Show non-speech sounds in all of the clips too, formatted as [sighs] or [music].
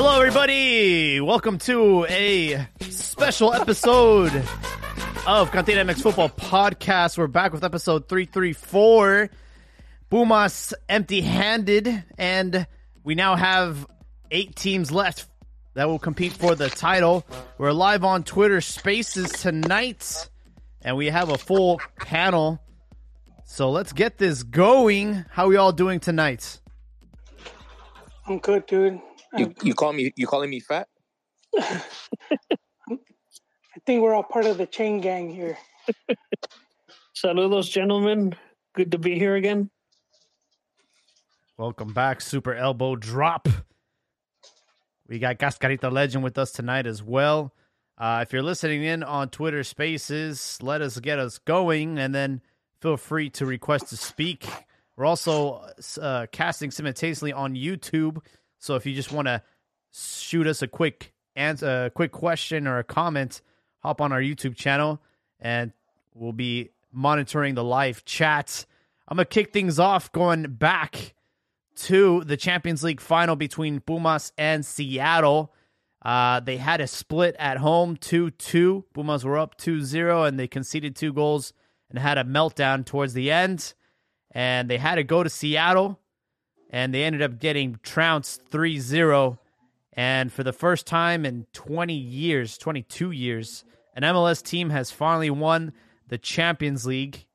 Hello, everybody. Welcome to a special episode of Cantina MX Football Podcast. We're back with episode 334. Pumas empty handed, and we now have eight teams left that will compete for the title. We're live on Twitter Spaces tonight, and we have a full panel. So let's get this going. How are we all doing tonight? I'm good, dude. You you call me you calling me fat? [laughs] I think we're all part of the chain gang here. Saludos, gentlemen. Good to be here again. Welcome back, Super Elbow Drop. We got Cascarita Legend with us tonight as well. Uh, if you're listening in on Twitter Spaces, let us get us going, and then feel free to request to speak. We're also uh, casting simultaneously on YouTube, so if you just want to shoot us a quick answer, a quick question or a comment, hop on our YouTube channel, and we'll be monitoring the live chat. I'm gonna kick things off, going back to the Champions League final between Pumas and Seattle. Uh, they had a split at home 2 2. Pumas were up 2 0, and they conceded two goals and had a meltdown towards the end. And they had to go to Seattle, and they ended up getting trounced 3 0. And for the first time in 20 years, 22 years, an MLS team has finally won the Champions League.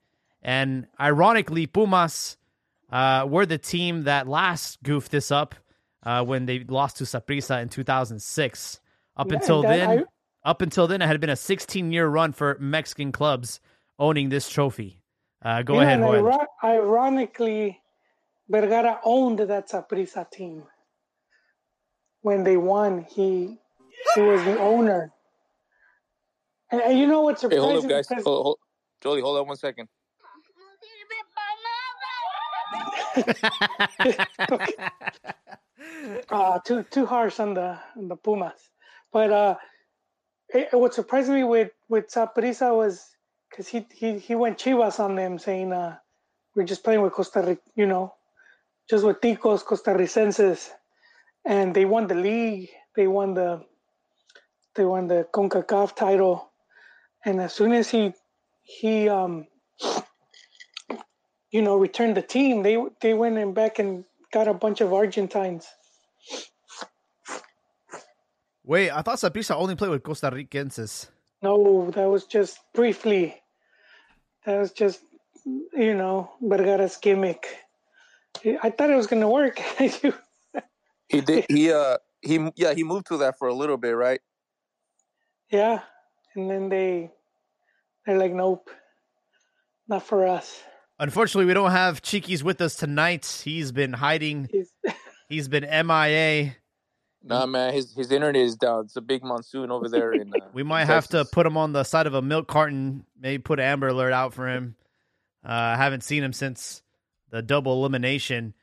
And ironically, Pumas uh, were the team that last goofed this up uh, when they lost to Saprissa in 2006. Up Yeah, until then, I- up until then, it had been a 16 year run for Mexican clubs owning this trophy. Uh, go Yeah, ahead, Joel. ironically, Vergara owned that Saprissa team. When they won, he he was the owner. And, and you know what's Hey, surprising? hold up, guys. Because- Hold, hold, Jolie, hold on one second. [laughs] uh, too too harsh on the on the Pumas. But uh, it, what surprised me with with Saprissa was because he, he he went Chivas on them, saying uh, we're just playing with Costa Rica, you know, just with ticos Costarricenses, and they won the league. They won the they won the Concacaf title, and as soon as he he um you know returned the team, they they went and back and got a bunch of Argentines. Wait, I thought Saprissa only played with Costa Ricenses. No, that was just briefly. That was just, you know, Vergara's gimmick. I thought it was gonna work. [laughs] He did. He uh. He yeah. He moved to that for a little bit, right? yeah, and then they, they're like, nope, not for us. Unfortunately, we don't have Cheeky's with us tonight. He's been hiding. He's, [laughs] He's been MIA. Nah, man. His his internet is down. It's a big monsoon over there in. Uh, [laughs] We might in have to put him on the side of a milk carton. Maybe put an Amber Alert out for him. Uh, I haven't seen him since the double elimination.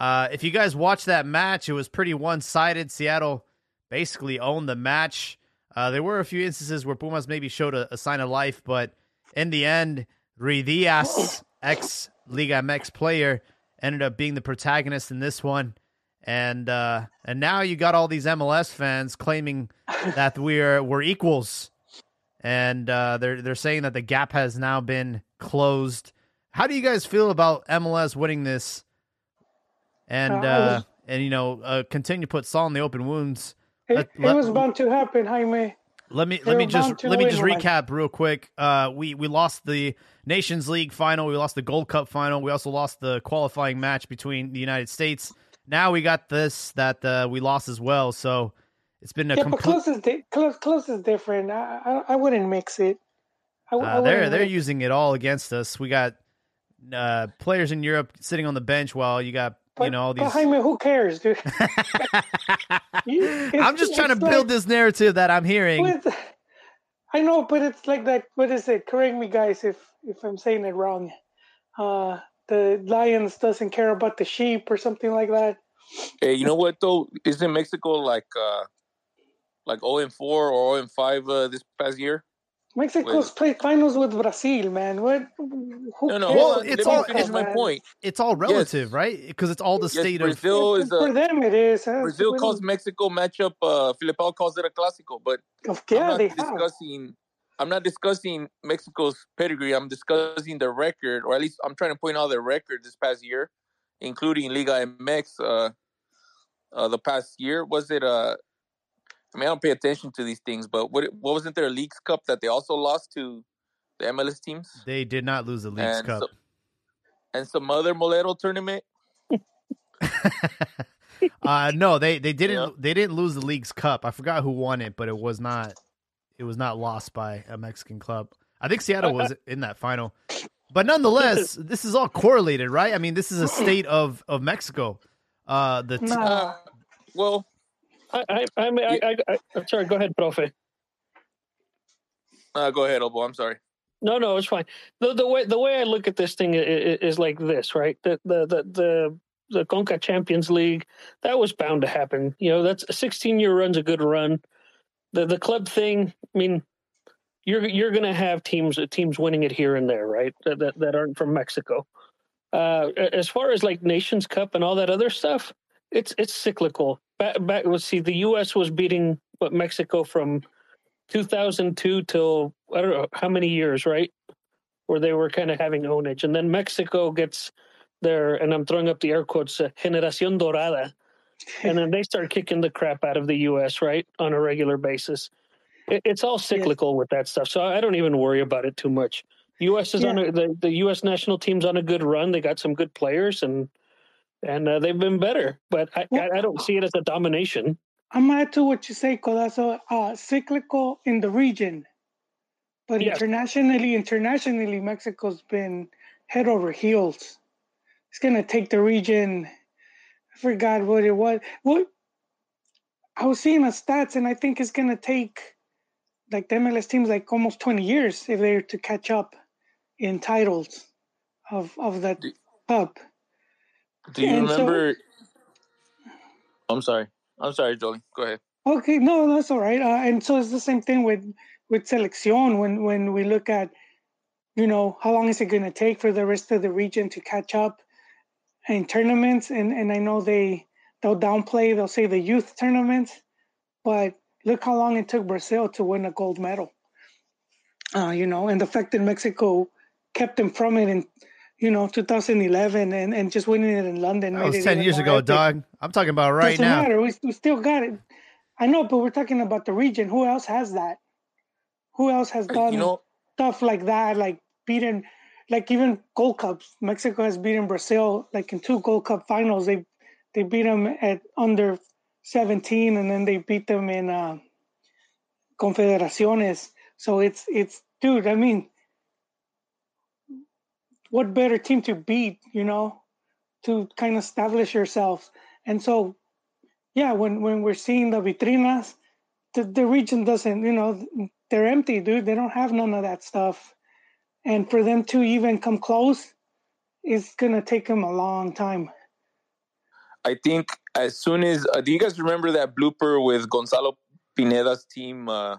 Uh, if you guys watched that match, it was pretty one sided. Seattle basically owned the match. Uh, there were a few instances where Pumas maybe showed a, a sign of life, but in the end, Ruidiaz, ex Liga MX player, ended up being the protagonist in this one. And uh, and now you got all these MLS fans claiming [laughs] that we're we're equals, and uh, they're they're saying that the gap has now been closed. How do you guys feel about MLS winning this? And Uh, uh, was- and you know uh, continue to put salt in the open wounds. it, Let- it let- was bound to happen, Jaime. Let me let me just let me just recap real quick. Uh, we we lost the Nations League final. We lost the Gold Cup final. We also lost the qualifying match between the United States. Now we got this that uh, we lost as well. So it's been a Yeah, but close is di- close, close is different. I, I I wouldn't mix it. I, I Uh, they're wouldn't they're mix- using it all against us. We got uh, players in Europe sitting on the bench while you got you know all but these. Jaime, who cares, dude? [laughs] You- I'm just trying to it's build like- this narrative that I'm hearing. With, I know, but it's like that. What is it? Correct me, guys, if if I'm saying it wrong. Uh, the lions doesn't care about the sheep or something like that. Hey, you know what though? Isn't Mexico like uh like 0 and 4 or 0 and 5 uh, this past year? Mexico's With- played finals with Brazil, man. What? Who No, no, cares? Well, it's all- finish my point. It's all relative, right? Because it's all the Yes, state of. Brazil is for them it is. huh? Brazil It's calls Mexico matchup. Uh, Filipao calls it a clásico, but Of, I'm yeah, not they have. discussing. I'm not discussing Mexico's pedigree. I'm discussing the record, or at least I'm trying to point out their record this past year, including Liga MX. Uh, uh, the past year was it? Uh, I mean, I don't pay attention to these things, but what what wasn't there a Leagues Cup that they also lost to the MLS teams They did not lose the Leagues and Cup. so- and some other Molero tournament? [laughs] uh no, they they [laughs] didn't Yeah. they didn't lose the Leagues Cup. I forgot who won it, but it was not it was not lost by a Mexican club. I think Seattle was [laughs] in that final. But nonetheless, this is all correlated, right? I mean, this is a state of of Mexico. Uh the t- Uh, well, I, I, I'm sorry. Go ahead, Profe. uh, go ahead, Obo. I'm sorry. No, no, it's fine. The the way the way I look at this thing is, is like this, right? The the the the the Conca Champions League that was bound to happen. You know, that's a 16 year run's a good run. The the club thing, I mean, you're you're going to have teams teams winning it here and there, right? That that, that aren't from Mexico. Uh, as far as like Nations Cup and all that other stuff, it's it's cyclical. Back, back let's see, the U.S. was beating what Mexico from 2002 till I don't know how many years, right? Where they were kind of having ownage, and then Mexico gets their, and I'm throwing up the air quotes, uh, "generación dorada," [laughs] and then they start kicking the crap out of the U.S. right on a regular basis. It, it's all cyclical with that stuff, so I don't even worry about it too much. U.S. is on a, the the U.S. national team's on a good run. They got some good players, and and uh, they've been better, but I, I, I don't see it as a domination. I'm gonna add to what you say, Codazo. Uh, cyclical in the region, but Yes. internationally, internationally, Mexico's been head over heels. It's gonna take the region. I forgot what it was. What I was seeing the stats, and I think it's gonna take like the MLS teams like almost 20 years if they're to catch up in titles of of that Do- cup. Do you And [laughs] so- remember? I'm sorry. I'm sorry, Jolie. Go ahead. Okay, no, that's all right. Uh, and so it's the same thing with with selección when when we look at, you know, how long is it going to take for the rest of the region to catch up in tournaments? And and I know they they'll downplay, they'll say the youth tournaments, but look how long it took Brazil to win a gold medal. Uh, you know, and the fact that Mexico kept them from it in, you know, 2011 and, and just winning it in London. that was 10 years ago, epic. dog. I'm talking about right Doesn't now. matter. We, we still got it. I know, but we're talking about the region. Who else has that? Who else has done You know, stuff like that? Like beaten, like even Gold Cups. Mexico has beaten Brazil like in two Gold Cup finals. They they beat them at under 17, and then they beat them in uh, Confederaciones. So it's it's dude. I mean, what better team to beat? You know, to kind of establish yourself. And so, yeah, when when we're seeing the vitrinas, the, the region doesn't, you know, they're empty, dude. They don't have none of that stuff. And for them to even come close, it's gonna take them a long time. I think as soon as uh, do you guys remember that blooper with Gonzalo Pineda's team? Uh,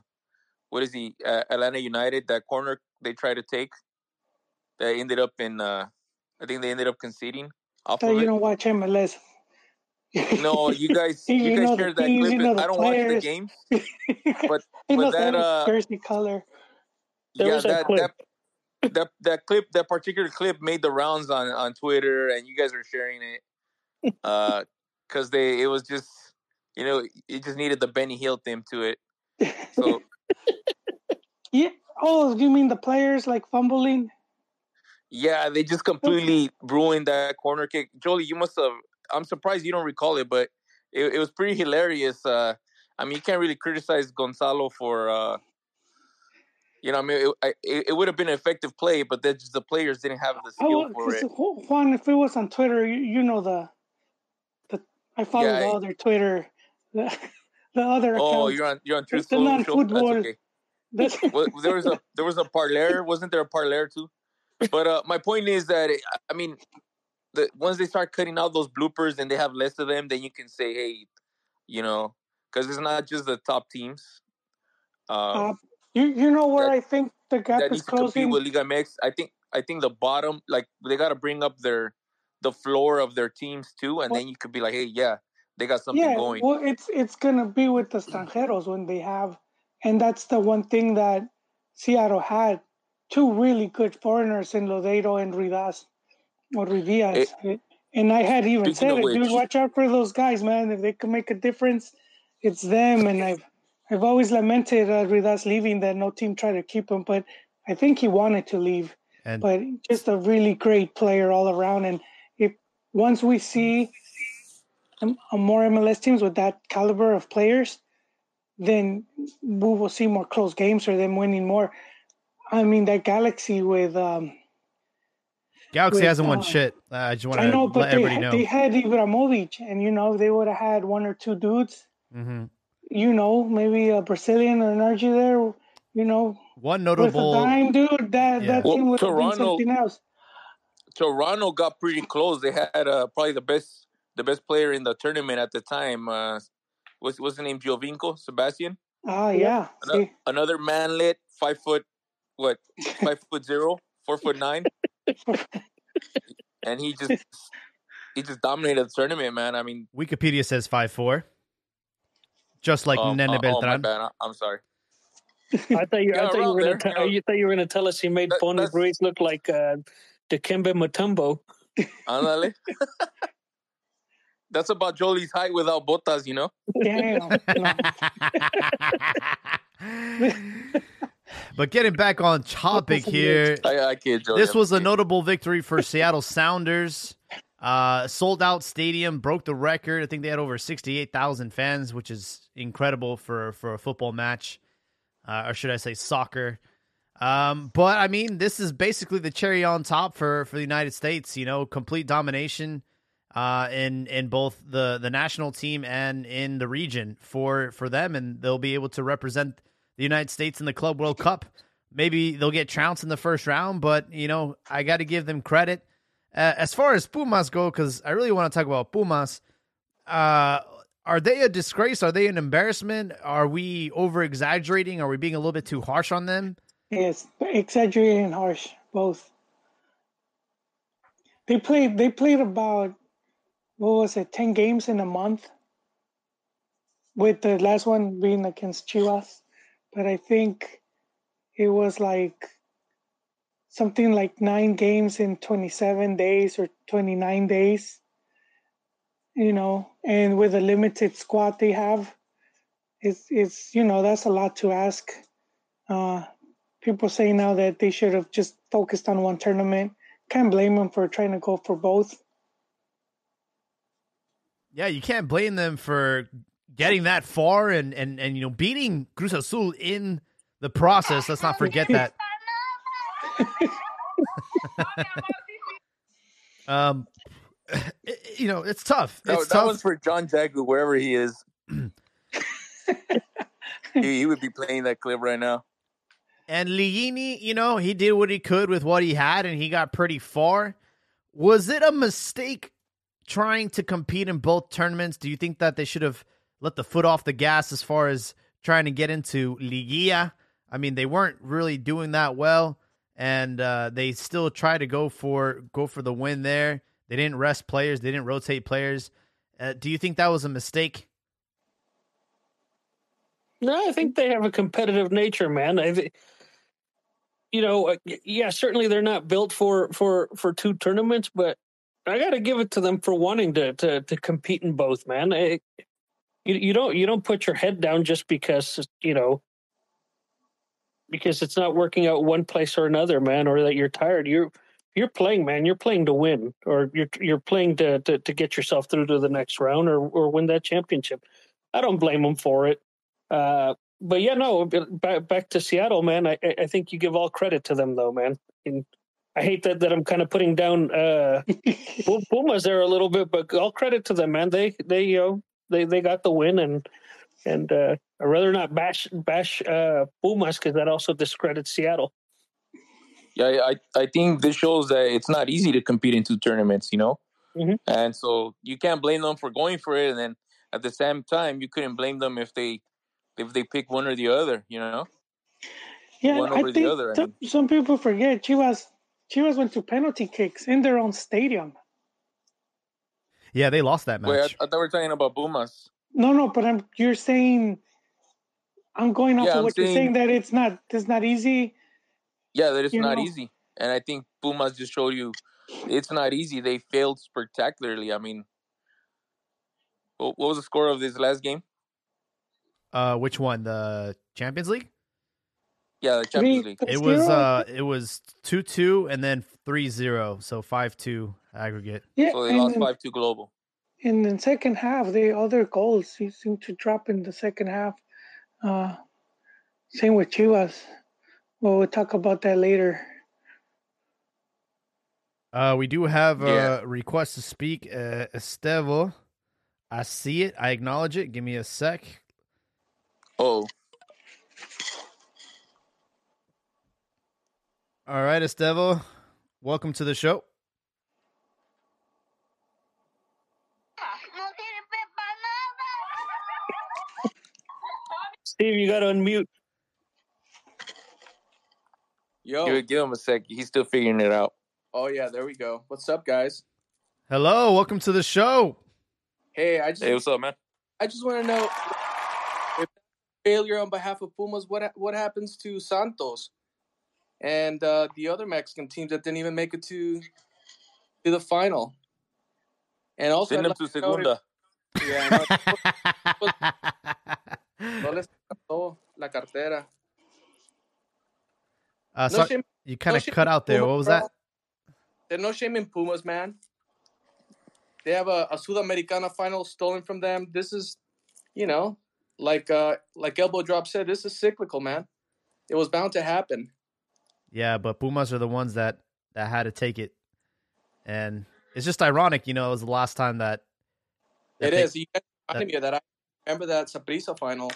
what is he? Uh, Atlanta United. That corner they try to take. That ended up in. Uh, I think they ended up conceding off So of you it. don't watch MLS. No, you guys, [laughs] You you guys shared that teams, clip. you know I don't watch the players. games. [laughs] but knows that, uh, jersey color. There yeah, that that, that that that clip, that particular clip, made the rounds on on Twitter, and you guys are sharing it. [laughs] Uh, because they, it was just, you know, it just needed the Benny Hill theme to it. So yeah. Oh, you mean the players like fumbling? Yeah, they just completely ruined that corner kick. Jolie, you must have. I'm surprised you don't recall it, but it, it was pretty hilarious. Uh, I mean, you can't really criticize Gonzalo for. Uh, you know, I mean, it, it, it would have been an effective play, but just the players didn't have the skill Oh, for 'cause it. Juan, if it was on Twitter, you, you know the, the I follow Yeah, the I- other Twitter, the, [laughs] the other Oh, accounts. you're on you're on Truth The Social. That's okay. That's, Well, there was a there was a parlay, wasn't there a parlay too? But uh, my point is that I mean, the once they start cutting out those bloopers and they have less of them, then you can say, hey, you know, because it's not just the top teams. Um, uh, You you know where That- I think the gap that is needs to compete closing. with Liga MX. I think I think the bottom, like they got to bring up their the floor of their teams too, and then you could be like, hey, yeah, they got something yeah, going. well, it's it's gonna be with the extranjeros when they have, and that's the one thing that Seattle had two really good foreigners in Lodeiro and Rivas or Ruidiaz. and I had even said of it, dude, watch out for those guys, man. If they can make a difference, it's them. And I've I've always lamented uh, Ruidiaz leaving that no team tried to keep him, but I think he wanted to leave. And But just a really great player all around. And if once we see um, uh, more MLS teams with that caliber of players, then we will see more close games or them winning more. I mean, that Galaxy with um, Galaxy with, hasn't won uh, shit. Uh, I just want I know, to but let they, everybody ha- know. they had Ibrahimovic, and you know they would have had one or two dudes. hmm You know, maybe a Brazilian or an Argy there. You know, One with a notable. dime dude, that Yeah. that Well, team would have been Toronto- something else. Toronto got pretty close. They had uh, probably the best the best player in the tournament at the time. Uh, what's what's the name? Giovinco Sebastian. Ah, yeah. Ano- See, Another manlet, five foot, what, [laughs] five foot zero, four foot nine, and he just he just dominated the tournament, man. I mean, Wikipedia says five four. Just like oh, Nene oh, oh, my Beltran. bad. I- I'm sorry. I thought you, I thought you were there, gonna tell, you know. you thought you were gonna tell us he made That- Pony that's- Ruiz look like uh, Dikembe Mutombo. Ándale. That's about Jolie's height without botas, you know. damn. [laughs] [laughs] No. but getting back on topic [laughs] here, I, I kid Jolie. this was a notable victory for Seattle Sounders. Uh, sold out stadium, broke the record. I think they had over 68,000 fans, which is incredible for, for a football match, uh, or should I say soccer. Um, but I mean, this is basically the cherry on top for, for the United States, you know, complete domination uh, in in both the, the national team and in the region for, for them, and they'll be able to represent the United States in the Club World Cup. Maybe they'll get trounced in the first round, but you know, I got to give them credit. Uh, as far as Pumas go, because I really want to talk about Pumas. Uh, are they a disgrace? Are they an embarrassment? Are we over exaggerating? Are we being a little bit too harsh on them? Yes, exaggerated and harsh, both. They played. They played about what was it, ten games in a month, with the last one being against Chivas. But I think it was like something like nine games in twenty-seven days or twenty-nine days. You know, and with a limited squad they have, it's it's you know that's a lot to ask. Uh, people say now that they should have just focused on one tournament. Can't blame them for trying to go for both. Yeah, you can't blame them for getting that far and and and you know beating Cruz Azul in the process. Let's not forget that. [laughs] um, you know it's tough. That, It's that tough. one's for John Jagu, wherever he is. [clears throat] he, he would be playing that clip right now. And Lillini, you know, he did what he could with what he had and he got pretty far. Was it a mistake trying to compete in both tournaments? Do you think that they should have let the foot off the gas as far as trying to get into Liguilla? I mean, they weren't really doing that well and uh, they still tried to go for go for the win there. They didn't rest players, they didn't rotate players. Uh, do you think that was a mistake? No, I think they have a competitive nature, man. I, you know, uh, yeah, certainly they're not built for for for two tournaments, but I got to give it to them for wanting to to to compete in both, man. I, you you don't you don't put your head down just because you know because it's not working out one place or another, man, or that you're tired. You're you're playing, man. You're playing to win, or you're you're playing to to, to get yourself through to the next round, or or win that championship. I don't blame them for it. Uh, but yeah, no, back back to Seattle, man. I I think you give all credit to them, though, man. And I hate that that I'm kind of putting down uh, [laughs] Pu- Pumas there a little bit, but all credit to them, man. They they you know they they got the win, and and uh, I'd rather not bash bash uh, Pumas because that also discredits Seattle. Yeah, I I think this shows that it's not easy to compete in two tournaments, you know, Mhm. and so you can't blame them for going for it, and then at the same time you couldn't blame them if they if they pick one or the other, you know. Yeah, one I over the think other, I some, some people forget Chivas. Chivas went to penalty kicks in their own stadium. Yeah, they lost that match. Wait, I, I thought we were talking about Pumas. No, no, but I'm you're saying I'm going off Yeah, of I'm what you're saying- saying that it's not it's not easy. Yeah, that it's You not know. easy, and I think Pumas just showed you it's not easy. They failed spectacularly. I mean, what, what was the score of this last game? uh, which one? The Champions League? Yeah, the Champions Three- League. It was I uh, it was two two and then three zero, so five two aggregate. Yeah, So they lost five two global. in the second half, the other goals seem to drop in the second half. Uh, same with Chivas. Well, we'll talk about that later. Uh, we do have a Yeah. request to speak. Uh, Estevo, I see it. I acknowledge it. Give me a sec. Oh, All right, Estevo, welcome to the show. No sirve para nada. Steve, you got to unmute. Yo. give, give him a sec. He's still figuring it out. Oh yeah, there we go. What's up, guys? Hello, welcome to the show. Hey, I just Hey, what's up, man? I just want to know if failure on behalf of Pumas, what what happens to Santos and uh, the other Mexican teams that didn't even make it to to the final? And also, Send I'd to like to Segunda. if- yeah, no, [laughs] no les cantó la cartera. uh, No so shame, you kind of shame cut out there. Pumas, What was bro. that? There's no shame in Pumas, man. They have a, a Sudamericana final stolen from them. This is, you know, like uh like Elbow Drop said, this is cyclical, man. It was bound to happen. Yeah, but Pumas are the ones that that had to take it, and it's just ironic. You know, it was the last time that. that It they- is. You reminded me that. I remember that Saprissa final.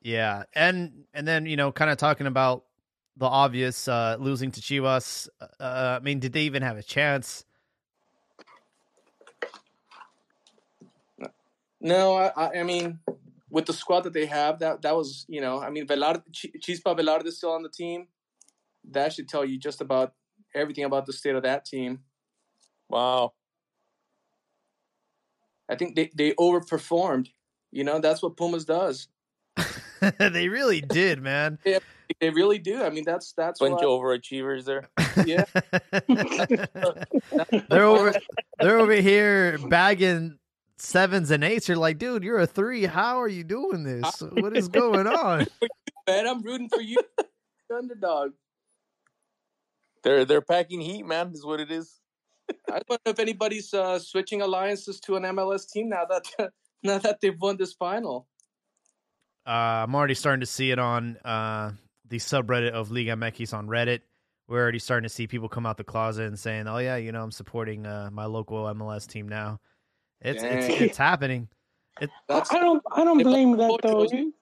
Yeah, and and then you know, kind of talking about the obvious, uh losing to Chivas. Uh, I mean, did they even have a chance? No, I I mean, with the squad that they have, that that was, you know, I mean, Velarde, Ch- Chispa Velarde is still on the team. That should tell you just about everything about the state of that team. Wow. I think they, they overperformed. You know, that's what Pumas does. [laughs] they really did, man. [laughs] They really do. I mean, that's that's Bunch what, of overachievers there. Yeah. [laughs] they're over. They're over here bagging sevens and eights. You're like, dude, you're a three. How are you doing this? What is going [laughs] on? [laughs] man. I'm rooting for you, [laughs] underdog. They're they're packing heat, man. Is what it is. I don't know if anybody's uh, switching alliances to an MLS team now that now that they've won this final. Uh, I'm already starting to see it on uh, the subreddit of Liga MX on Reddit. We're already starting to see people come out the closet and saying, "Oh yeah, you know, I'm supporting uh, my local MLS team now." It's it's, Dang. it's happening. I, [laughs] That's I don't I don't blame that though. You-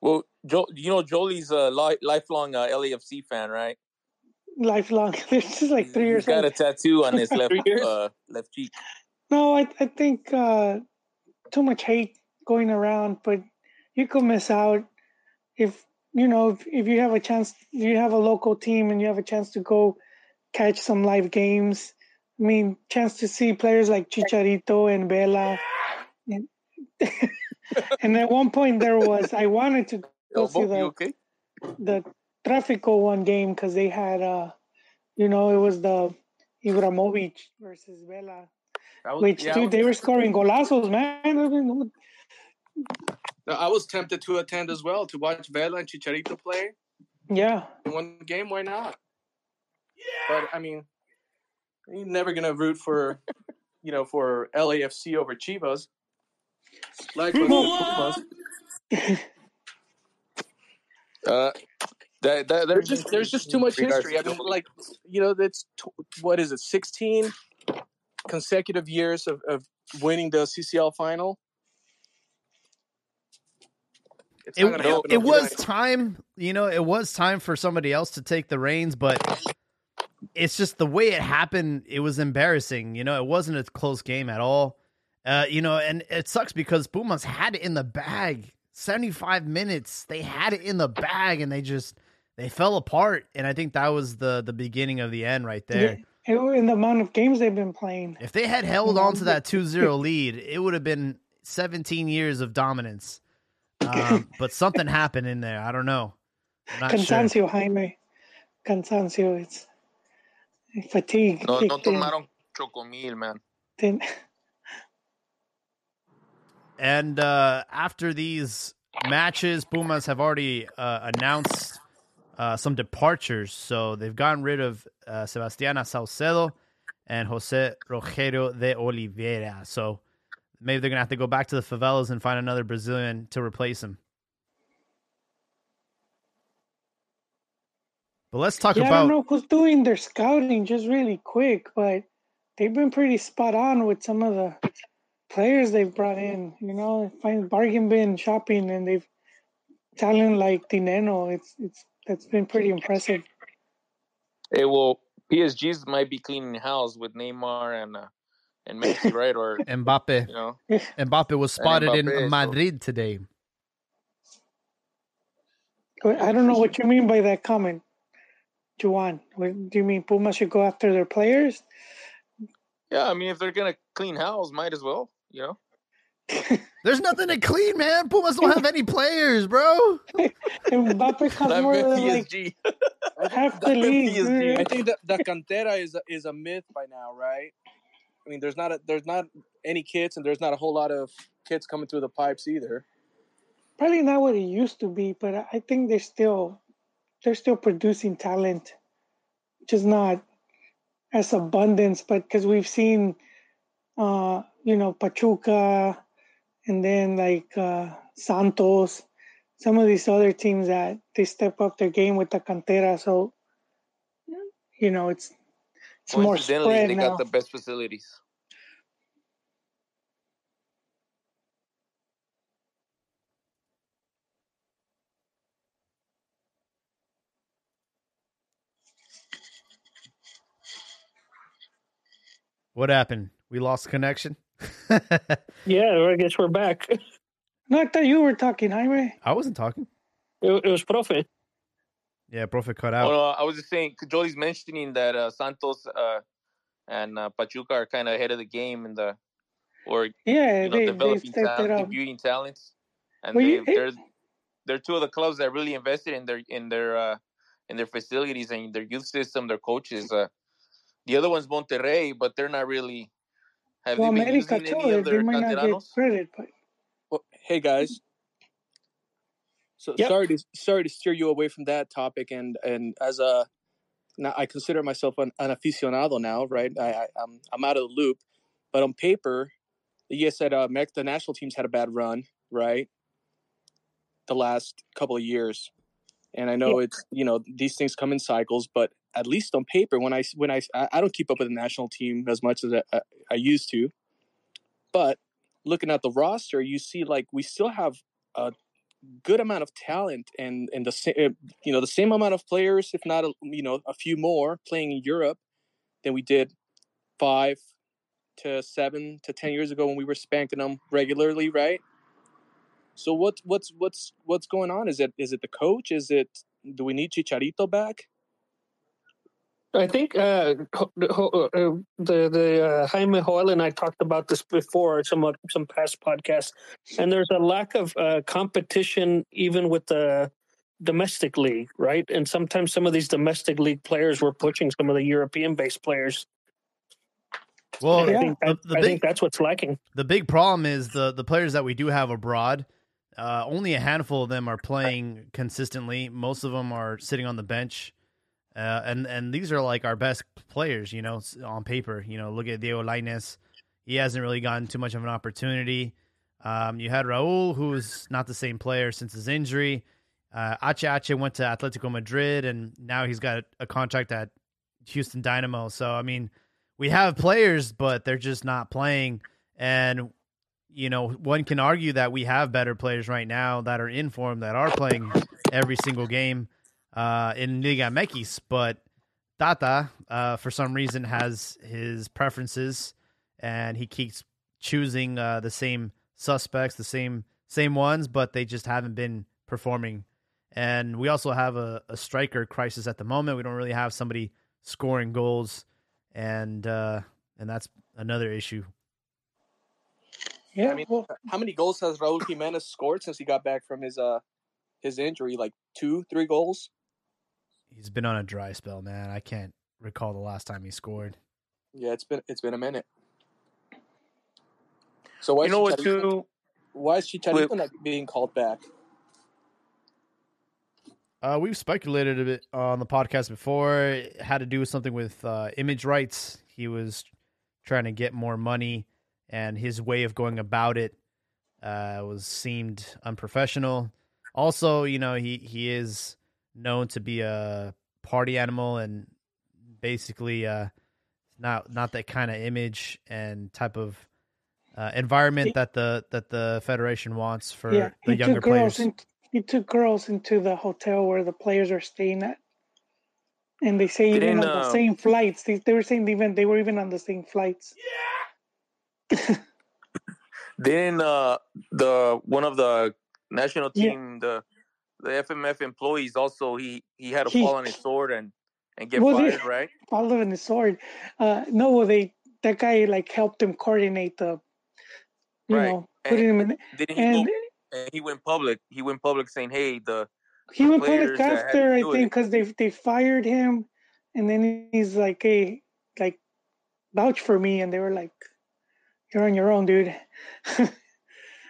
Well, jo- you know Jolie's a li- lifelong uh, LAFC fan, right? lifelong. [laughs] They're just like three years He's got a tattoo on his [laughs] left uh, left cheek. No, I I think uh, too much hate going around, but you could miss out if you know if, if you have a chance. If you have a local team and you have a chance to go catch some live games. I mean, chance to see players like Chicharito and Vela. And, [laughs] and at one point there was I wanted to go see the you okay? the Trafico one game because they had uh you know it was the Ibrahimovic versus Vela was, which yeah, dude was- they were scoring golazos man I was tempted to attend as well to watch Vela and Chicharito play yeah in one game. Why not? Yeah. But I mean, you're never gonna root for, you know, for LAFC over Chivas. Like with [laughs] Pumas. Uh, that, that, there's just there's just too much history. I mean, like you know, that's tw- what is it, 16 consecutive years of, of winning the CCL final. It's It, not gonna happen it was time, you know, it was time for somebody else to take the reins, but it's just the way it happened. It was embarrassing. You know, it wasn't a close game at all. Uh, you know, and it sucks because Pumas had it in the bag 75 minutes. They had it in the bag and they just they fell apart. And I think that was the the beginning of the end right there. Yeah, in the amount of games they've been playing. If they had held on to that 2-0 lead, it would have been 17 years of dominance. Um, [laughs] but something happened in there. I don't know. Not sure. Jaime. It's fatigue. No, no kicked in. tomaron chocomil, man. And uh, after these matches, Pumas have already uh, announced uh, some departures. So they've gotten rid of uh, Sebastiana Saucedo and Jose Rogerio de Oliveira. So maybe they're going to have to go back to the favelas and find another Brazilian to replace him. But let's talk yeah, I don't know who's doing their scouting just really quick, but they've been pretty spot on with some of the players they've brought in. You know, find bargain bin shopping, and they've talent like Dinenno. It's it's that's been pretty impressive. Hey, well, PSG's might be cleaning house with Neymar and uh, and Messi, right? Or [laughs] Mbappe. you know, Mbappe was spotted Mbappe, in so- Madrid today. I don't know what you mean by that comment, Juan. What, do you mean Puma should go after their players? yeah. I mean, if they're gonna clean house, might as well. You know, [laughs] There's nothing to clean, man. Pumas don't have any players, bro. [laughs] Mbappe costs Not more with than like half [laughs] the league. I think that the cantera is a, is a myth by now, right? I mean, there's not a, there's not any kids, and there's not a whole lot of kids coming through the pipes either. Probably not what it used to be, but I think they're still they're still producing talent, just not as abundance. But because we've seen, uh, you know, Pachuca, and then like uh, Santos, some of these other teams that they step up their game with the cantera. So, you know, it's it's more spread they now. got the best facilities. What happened? We lost connection. [laughs] Yeah, I guess we're back. no, I thought you were talking, Jaime. I wasn't talking. It, it was Profe. Yeah, Profe cut Oh, out. no, I was just saying, Jody's mentioning that uh, Santos uh, and uh, Pachuca are kind of ahead of the game in the, or Yeah, you know, they developing stepped it talent, debuting talents, and Well, they, you- they're they're two of the clubs that really invested in their in their uh, in their facilities and their youth system, their coaches. Uh, the other one's Monterrey, but they're not really. Have Well, they been America using too. any They, of they their might not get credit, but Well, hey guys. So Yep. sorry to sorry to steer you away from that topic, and and as a now I consider myself an, an aficionado now, right? I, I I'm I'm out of the loop, but on paper, you said uh, Mex- the national teams had a bad run, right? The last couple of years, and I know it's you know these things come in cycles, but at least on paper, when I when I I don't keep up with the national team as much as I, I used to, but looking at the roster, you see like we still have a good amount of talent and and the same you know the same amount of players, if not a, you know a few more playing in Europe than we did five to seven to ten years ago when we were spanking them regularly, right? So what what's what's what's going on? Is it is it the coach? Is it do we need Chicharito back? I think uh, ho- uh, the the uh, Jaime Joel and I talked about this before some some past podcasts, and there's a lack of uh, competition even with the domestic league, right? And sometimes some of these domestic league players were pushing some of the European based players. Well, And I Yeah. think, the, the I big think that's what's lacking. the big problem is the the players that we do have abroad. Uh, only a handful of them are playing consistently. Most of them are sitting on the bench, uh, and and these are like our best players. You know, on paper. You know, look at Diego Lainez. He hasn't really gotten too much of an opportunity. Um, you had Raul, who's not the same player since his injury. Uh, Ache Ache went to Atletico Madrid, and now he's got a contract at Houston Dynamo. So I mean, we have players, but they're just not playing. And you know, one can argue that we have better players right now that are in form that are playing every single game uh, in Liga MX. But Tata, uh, for some reason, has his preferences, and he keeps choosing uh, the same suspects, the same same ones, but they just haven't been performing. And we also have a, a striker crisis at the moment. We don't really have somebody scoring goals, and uh, and that's another issue. Yeah, I mean, well, how many goals has Raul Jimenez scored since he got back from his uh his injury? Like two, three goals. He's been on a dry spell, man. I can't recall the last time he scored. Yeah, it's been it's been a minute. So why You know is what? Chicharito, Too. why is Chicharito not being called back? Uh, we've speculated a bit on the podcast before. It had to do with something with uh, image rights. He was trying to get more money, and his way of going about it uh, was seemed unprofessional. Also, you know, he he is known to be a party animal and basically uh, not not that kind of image and type of uh, environment He- that the that the federation wants for yeah, the he younger took girls players. in, he took girls into the hotel where the players are staying at, and they say even Didn't, on the uh, same flights. They, they were saying even they were even on the same flights. [laughs] Then uh, the one of the national Yeah. team, the the FMF employees, also he he had to He- fall on his sword and and get Well, they- fired, right? [laughs] Follow on his sword. Uh, no, well, they that guy like helped him coordinate the, you Right. know, putting him in. Then he And go, and he went public. He went public saying, "Hey, the he went public after I think because they they fired him, and then he's like, hey, like, vouch for me, and they were like, you're on your own, dude. [laughs]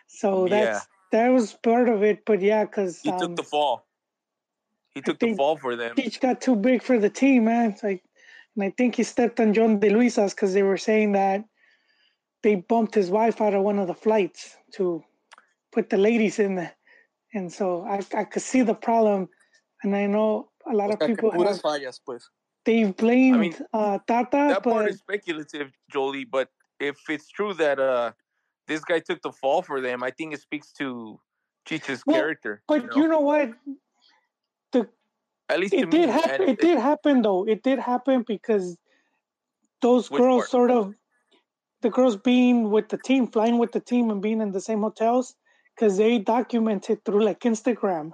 so that's that was part of it, but yeah, because he um, took the fall. He took the fall for them." Peach got too big for the team, man. It's like, and I think he stepped on Yon De Luisa's because they were saying that they bumped his wife out of one of the flights to put the ladies in there. and so I I could see the problem, and I know a lot of people have fallas, pues. they blamed mean, uh, Tata, that part is speculative, Jolie. But if it's true that uh this guy took the fall for them, I think it speaks to Chicha's Well, character. but you know? you know what? The at least it me, did happen. and It did happen though. It did happen because those Which girls part? sort of the girls being with the team, flying with the team, and being in the same hotels because they documented through like Instagram.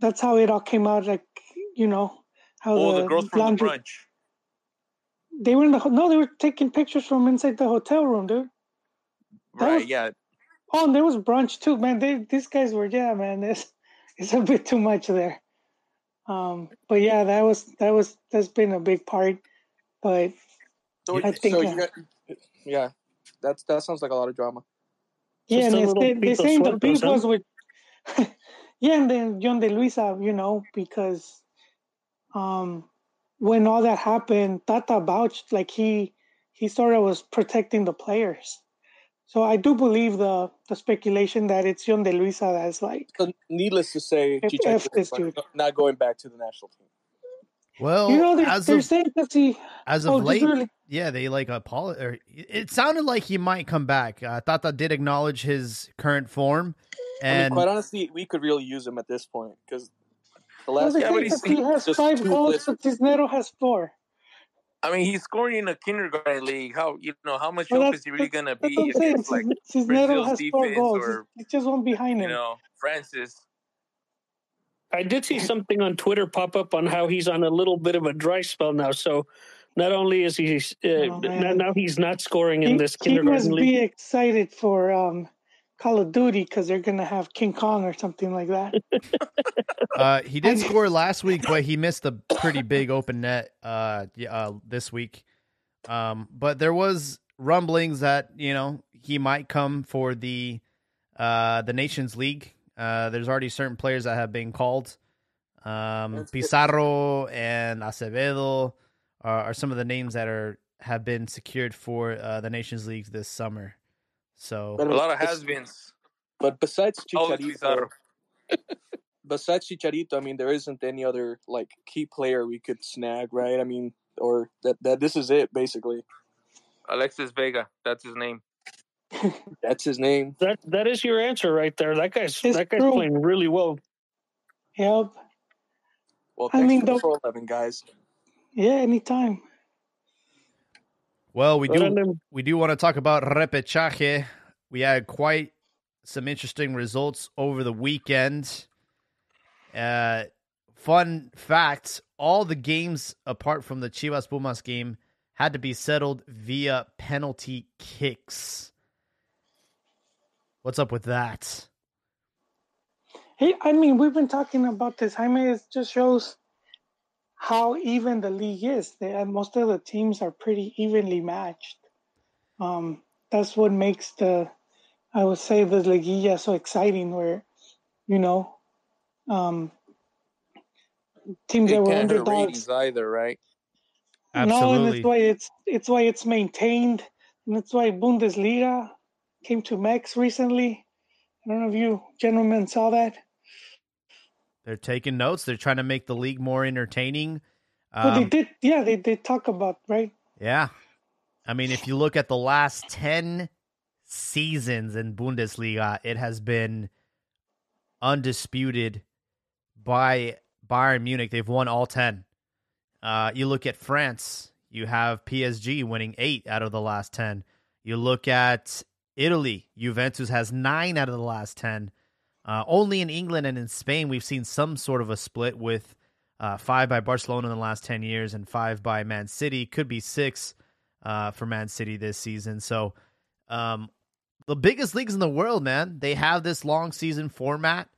That's how it all came out. Like you know how Oh, the, the girls from the brunch. They were in the no. They were taking pictures from inside the hotel room, dude. That Right, was- yeah. Oh, and there was brunch too, man. They these guys were yeah, man. It's [laughs] it's a bit too much there. Um, but yeah, that was that was that's been a big part. But So, I think, so uh, got, yeah, that's that sounds like a lot of drama. yeah, Just and it's, they, they pico saying the suelto, beef was with [laughs] yeah, and then Yon De Luisa, you know, because um when all that happened, Tata vouched like he he sort of was protecting the players. So I do believe the the speculation that it's Yon De Luisa that's like So needless to say, F- Chicharito F this is dude. not going back to the national team. Well, you know they're, as they're of saying that he as of oh, late, really- yeah, they like apolo- or It sounded like he might come back. Uh, Tata did acknowledge his current form, I mean, and quite honestly, we could really use him at this point because the well, last they Yeah, say he's- that he has five too goals, blistered. but Cisnero has four. I mean, he's scoring in a kindergarten league. How you know how much Well, help that's- is he really gonna be what I'm against like Cis- Brazil's has four defense goals. or It's just one behind you him. know Francis? I did see [laughs] something on Twitter pop up on how he's on a little bit of a dry spell now. So not only is he uh, Oh, now, he's not scoring he, in this he must kindergarten league. be excited for um, Call of Duty because they're gonna have King Kong or something like that. [laughs] uh, he did score last week, but he missed a pretty big open net uh, yeah, uh, this week. Um, but there was rumblings that you know he might come for the uh, the Nations League. Uh, there's already certain players that have been called. Um, Pizarro and Acevedo are, are some of the names that are have been secured for uh, the Nations League this summer. So But A lot of it's- has-beens. But besides Chicharito, Pizarro. [laughs] besides Chicharito, I mean, there isn't any other like key player we could snag, right? I mean, or that that this is it basically. Alexis Vega, that's his name. [laughs] That's his name. That that is your answer right there. That guy's It's that guy's true. playing really well. Yep. Well, I thanks mean, for the the- Eleven guys. Yeah. Anytime. Well, we do we do want to talk about repechaje. We had quite some interesting results over the weekend. Uh, fun fact all the games apart from the Chivas Pumas game had to be settled via penalty kicks. What's up with that? Hey, I mean, we've been talking about this. Jaime, it just shows how even the league is. They, uh, most of the teams are pretty evenly matched. Um, that's what makes the, I would say, the Liguilla so exciting. Where, you know, um, teams It that were can't underdogs. ratings either, right? No, and Absolutely. that's why it's it's why it's maintained, and that's why Bundesliga came to Mex recently. I don't know if you gentlemen saw that. They're taking notes. They're trying to make the league more entertaining. But they Um, did, yeah, they did talk about right. Yeah. I mean, if you look at the last 10 seasons in Bundesliga, it has been undisputed by Bayern Munich. They've won all 10. Uh, you look at France, you have PSG winning eight out of the last 10. You look at Italy, Juventus has nine out of the last 10. Uh, only in England and in Spain, we've seen some sort of a split with uh, five by Barcelona in the last 10 years and five by Man City. Could be six uh, for Man City this season. So, um, the biggest leagues in the world, man, they have this long season format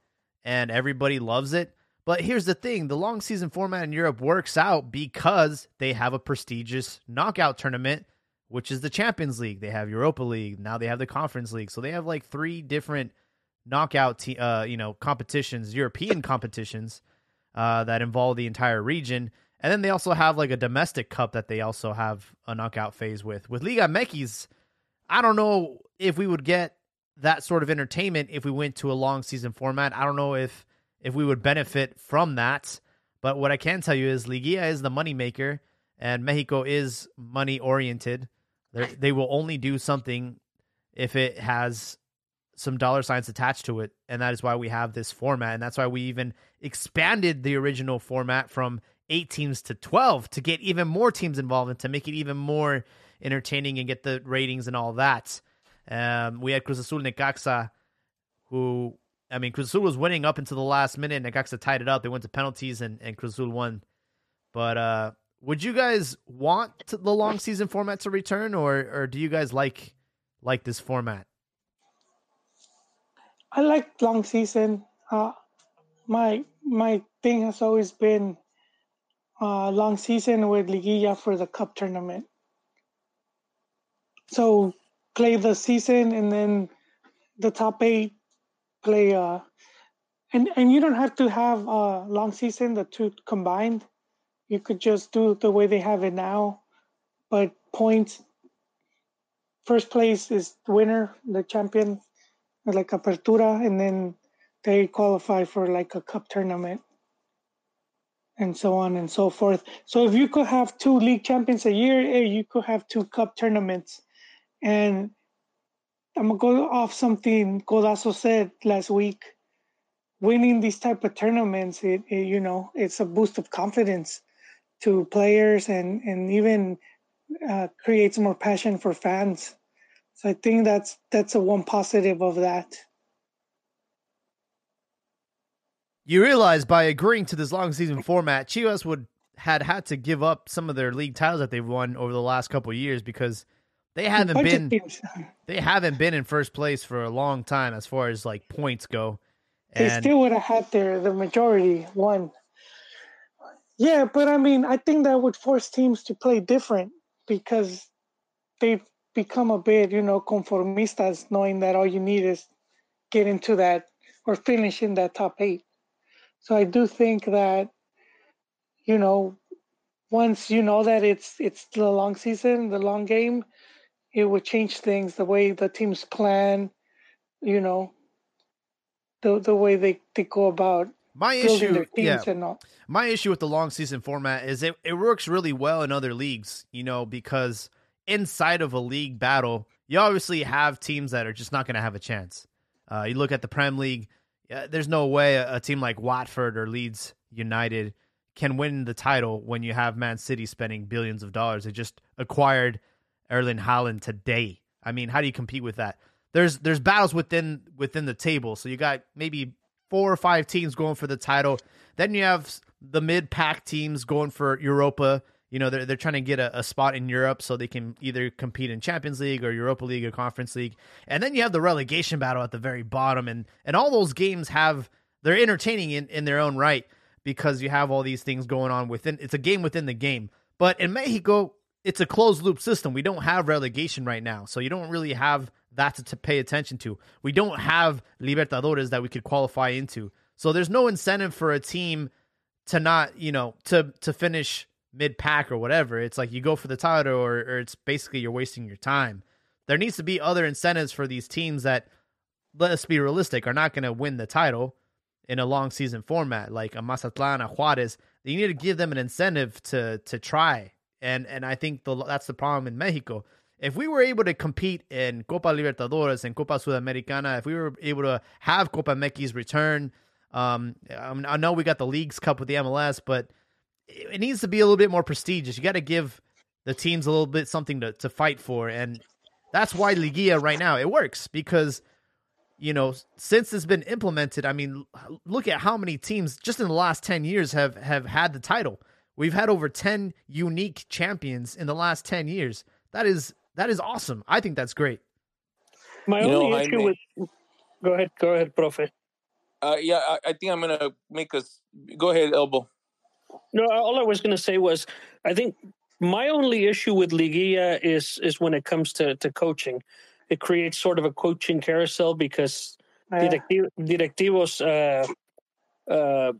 and everybody loves it. But here's the thing the long season format in Europe works out because they have a prestigious knockout tournament, which is the Champions League. They have Europa League. Now they have the Conference League. So they have like three different knockout, te- uh, you know, competitions, European competitions uh, that involve the entire region. And then they also have like a domestic cup that they also have a knockout phase with. With Liga MX, I don't know if we would get that sort of entertainment if we went to a long season format. I don't know if if we would benefit from that. But what I can tell you is Liguilla is the moneymaker and Mexico is money oriented. They will only do something if it has some dollar signs attached to it. And that is why we have this format. And that's why we even expanded the original format from eight teams to 12 to get even more teams involved and to make it even more entertaining and get the ratings and all that. Um, we had Cruz Azul Necaxa, who, I mean, Cruz Azul was winning up until the last minute. Necaxa tied it up. They went to penalties and, and Cruz Azul won. But uh, would you guys want the long season format to return, or or do you guys like like this format? I like long season. Uh, my my thing has always been uh, long season with Liguilla for the cup tournament. So play the season and then the top eight play. Uh, and and you don't have to have a long season the two combined. You could just do the way they have it now, but points. First place is winner, the champion like apertura and then they qualify for like a cup tournament and so on and so forth. So if you could have two league champions a year eh, you could have two cup tournaments. And i'm gonna go off something Codazo said last week. Winning these type of tournaments it, it you know it's a boost of confidence to players and and even uh, creates more passion for fans so I think that's that's a one positive of that. You realize by agreeing to this long season format, Chivas would had had to give up some of their league titles that they've won over the last couple of years because they haven't been they haven't been in first place for a long time as far as like points go. They And still would have had their the majority one. Yeah, but I mean, I think that would force teams to play different because they've become a bit, you know, conformistas, knowing that all you need is get into that or finish in that top eight. So I do think that, you know, once you know that it's it's the long season, the long game, it would change things the way the teams plan, you know, the the way they, they go about my issue, their teams yeah, and all. my issue with the long season format is it, it works really well in other leagues, you know, because inside of a league battle, you obviously have teams that are just not going to have a chance. Uh, you look at the Prem League, uh, there's no way a, a team like Watford or Leeds United can win the title when you have Man City spending billions of dollars. They just acquired Erling Haaland today. I mean, how do you compete with that? there's there's battles within within the table. So you got maybe four or five teams going for the title. Then you have the mid pack teams going for Europa. You know, they're they're trying to get a, a, spot in Europe so they can either compete in Champions League or Europa League or Conference League. And then you have the relegation battle at the very bottom, and and all those games have they're entertaining in, in their own right because you have all these things going on within. It's a game within the game. But in Mexico, it's a closed loop system. We don't have relegation right now, so you don't really have that to, to pay attention to. We don't have Libertadores that we could qualify into. So there's no incentive for a team to not, you know, to to finish mid pack or whatever. It's like you go for the title or, or it's basically you're wasting your time. There needs to be other incentives for these teams that let's be realistic are not going to win the title in a long season format like a Mazatlan, a Juarez. You need to give them an incentive to to try. And and I think the, that's the problem in Mexico if we were able to compete in Copa Libertadores and Copa Sudamericana, if we were able to have Copa MX return, um, I know we got the Leagues Cup with the MLS, but it, needs to be a little bit more prestigious. You got to give the teams a little bit something to, to fight for, and that's why Liguilla right now it works because you know since it's been implemented. I mean, look at how many teams just in the last ten years have have had the title. We've had over ten unique champions in the last ten years. That is that is awesome. I think that's great. My you only know, issue Jaime, with go ahead, go ahead, Profe. Uh, yeah, I, I, think I'm gonna make us go ahead, elbow. No, all I was gonna say was I think my only issue with Liguilla is is when it comes to to coaching. It creates sort of a coaching carousel because oh, yeah. directivos, uh, uh,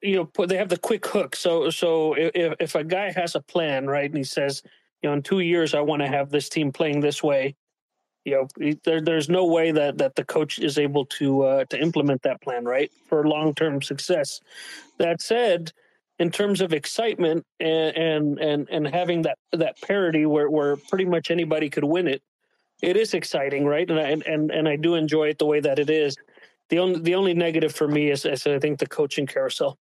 you know, they have the quick hook. So so if if a guy has a plan, right, and he says you know, in two years, I want to have this team playing this way. You know, there, there's no way that, that the coach is able to uh, to implement that plan, right, for long term success. That said, in terms of excitement and, and and and having that that parity where where pretty much anybody could win it, it is exciting, right? And I, and and I do enjoy it the way that it is. The only the only negative for me is, is I think the coaching carousel.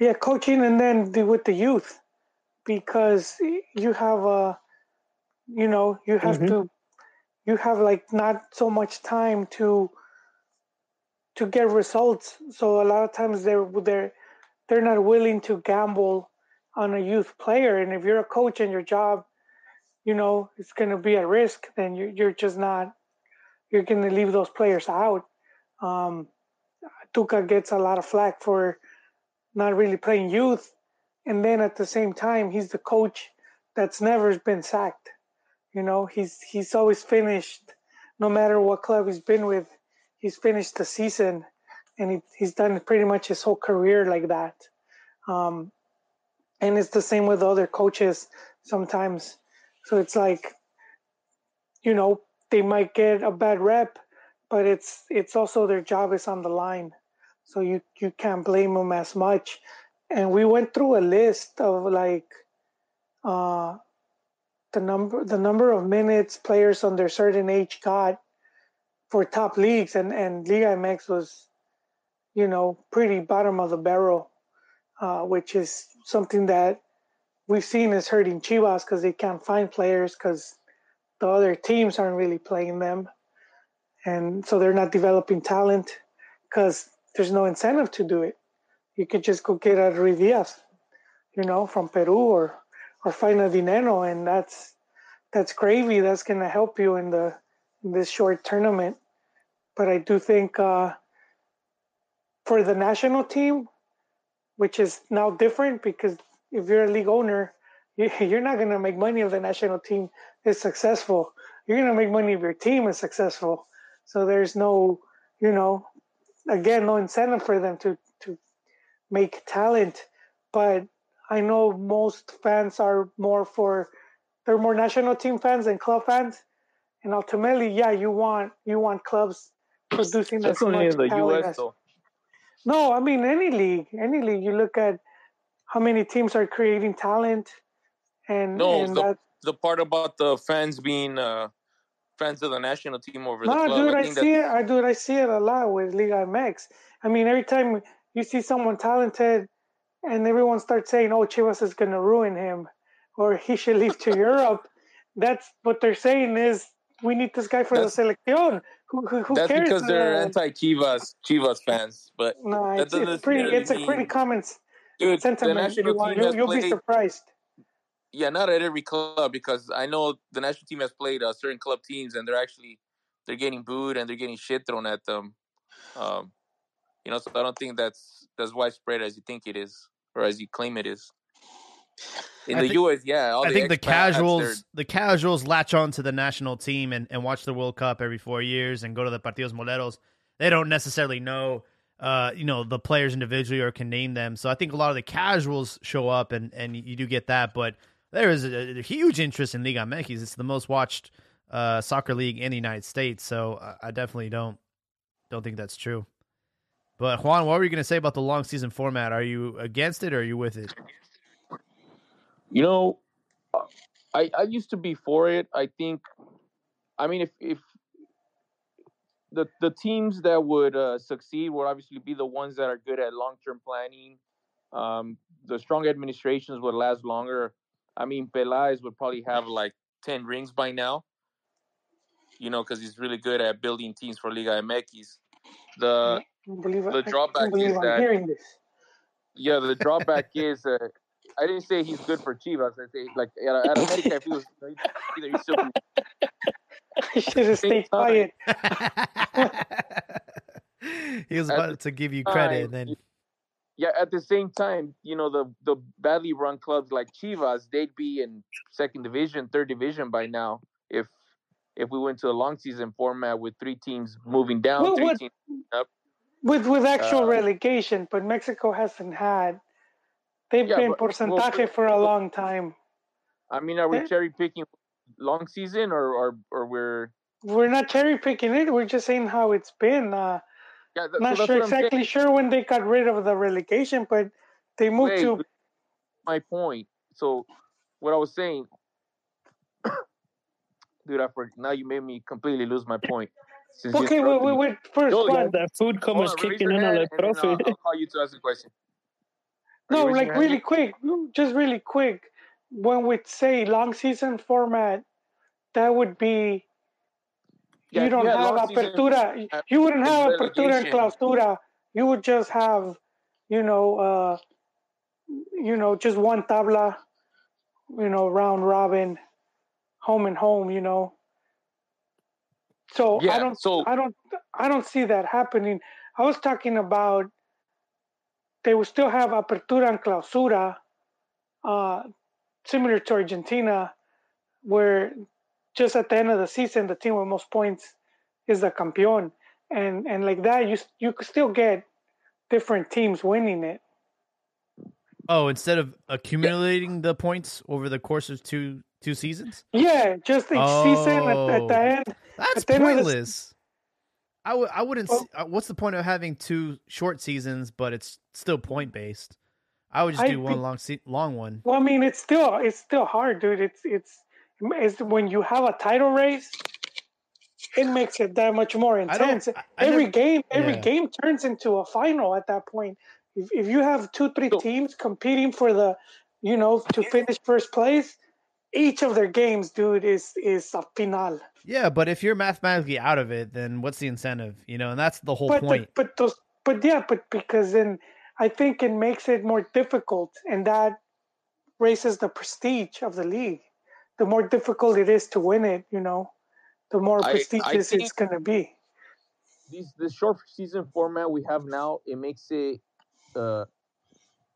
Yeah, coaching, and then the, with the youth because you have a you know you have mm-hmm. to you have like not so much time to to get results. So a lot of times they're they're they're not willing to gamble on a youth player. And if you're a coach and your job you know it's going to be at risk then you're, you're just not you're going to leave those players out. Um, Tuca gets a lot of flack for not really playing youth. And then at the same time he's the coach that's never been sacked you know he's he's always finished no matter what club he's been with he's finished the season and he, he's done pretty much his whole career like that. Um, and it's the same with other coaches sometimes. So it's like you know they might get a bad rep but it's it's also their job is on the line. So you you can't blame them as much. And we went through a list of like uh, the number the number of minutes players under certain age got for top leagues and and Liga MX was you know pretty bottom of the barrel uh, which is something that we've seen is hurting Chivas because they can't find players because the other teams aren't really playing them. And so they're not developing talent because there's no incentive to do it. You could just go get a Ruidíaz, you know, from Peru or or find a Dinenno, and that's that's gravy. That's going to help you in the in this short tournament. But I do think uh, for the national team, which is now different because if you're a league owner, [laughs] you're not going to make money if the national team is successful. You're going to make money if your team is successful. So there's no, you know, again, no incentive for them to to make talent. But I know most fans are more for they're more national team fans than club fans. And ultimately, yeah, you want you want clubs producing Definitely as much in the US as, though. No, I mean any league, any league. You look at how many teams are creating talent, and no, and the, that, the part about the fans being uh, fans of the national team over no, the club. dude, I, I see it. I do. I see it a lot with Liga MX. I mean, every time you see someone talented and everyone starts saying, oh, Chivas is going to ruin him or he should leave to Europe, that's what they're saying is we need this guy for That's- the selección. Who, who, who That's cares? because they're uh, anti-Chivas Chivas fans. But No, it's, it's pretty. It's a pretty mean- common dude, sentiment. You, will you'll be surprised. Yeah, not at every club because I know the national team has played uh, certain club teams and they're actually they're getting booed and they're getting shit thrown at them. Um, you know, so I don't think that's that's widespread as you think it is or as you claim it is. In I the think- U.S., yeah, all I think the expats, they're- casuals, the casuals latch on to the national team and, and watch the World Cup every four years and go to the partidos moleros. They don't necessarily know, uh, you know, the players individually or can name them. So I think a lot of the casuals show up and, and you do get that. But there is a, a huge interest in Liga MX. It's the most watched uh, soccer league in the United States. So I, I definitely don't don't think that's true. But Juan, what were you going to say about the long season format? Are you against it or are you with it? You know, I I used to be for it. I think, I mean, if if the the teams that would uh, succeed would obviously be the ones that are good at long term planning. Um, the strong administrations would last longer. I mean, Peláez would probably have like ten rings by now. You know, because he's really good at building teams for Liga MX. The believe, the I drawback can't is I'm that- this. yeah, the drawback is uh, I didn't say he's good for Chivas. I say like at, at America, if he was either he's still [laughs] I should have stayed quiet. [laughs] he was about to give you credit, and then yeah. At the same time, you know the the badly run clubs like Chivas, they'd be in second division, third division by now if if we went to a long season format with three teams moving down, Well, three what- teams. Up. With with actual Uh, relegation, but Mexico hasn't had. They've Yeah, been but- porcentaje but- for a long time. I mean, are we Yeah. cherry picking long season or or or we're We're not cherry picking it. We're just saying how it's been. Uh, yeah? That, not so sure what I'm saying. exactly sure when they got rid of the relegation, but they moved Wait, to. my point. So what I was saying, dude, I for, now you made me completely lose my point. Since Okay, wait, wait, wait. First Joey, one. that food Hold comes on, raise kicking in on the then I'll. I'll call you to ask a question. Are No, like really quick, just really quick. When we say long season format, that would be Yeah, you don't have season, apertura. uh, You wouldn't have apertura and clausura. You would just have, you know, uh, you know, just one tabla, you know, round robin, home and home. You know. So I don't, so I don't, I don't see that happening. I was talking about they will still have apertura and clausura, uh, similar to Argentina, where just at the end of the season, the team with most points is the campeón, and and like that, you you could still get different teams winning it. oh, instead of accumulating the points over the course of two two seasons, Yeah, just each season at, at the Oh. end. that's But then others- pointless. I would I wouldn't. Well- see, uh, what's the point of having two short seasons, but it's still point based? I would just I do one think- long se- long one. Well, I mean, it's still it's still hard, dude. It's it's it's when you have a title race, it makes it that much more intense. I, I every never- game every yeah. game turns into a final at that point if, if you have two three teams competing for the you know to finish first place each of their games dude is is a final yeah, but if you're mathematically out of it, then what's the incentive? You know, and that's the whole but the- point. but those but yeah but because then i think it makes it more difficult and that raises the prestige of the league the more difficult it is to win it you know the more I- I prestigious it's going to be these the short season format we have now, it makes it uh,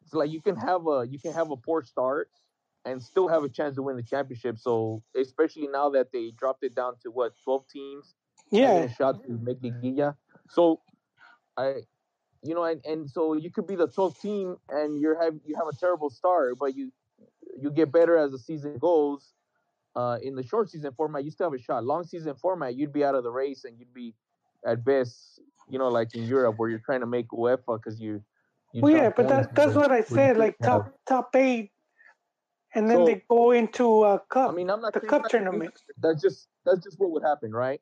it's like you can have a you can have a poor start and still have a chance to win the championship. So especially now that they dropped it down to what twelve teams, yeah a shot to make liguilla. So I, you know, and, and so you could be the 12th team and you're have you have a terrible start, but you you get better as the season goes. Uh, in the short season format, you still have a shot. Long season format, you'd be out of the race and you'd be at best, you know, like in Europe where you're trying to make UEFA because you. you Well, yeah, but points that, that's what I said. Like top top eight, and then So- they go into a cup. I mean, I'm not the cup tournament. That's just that's just what would happen, right?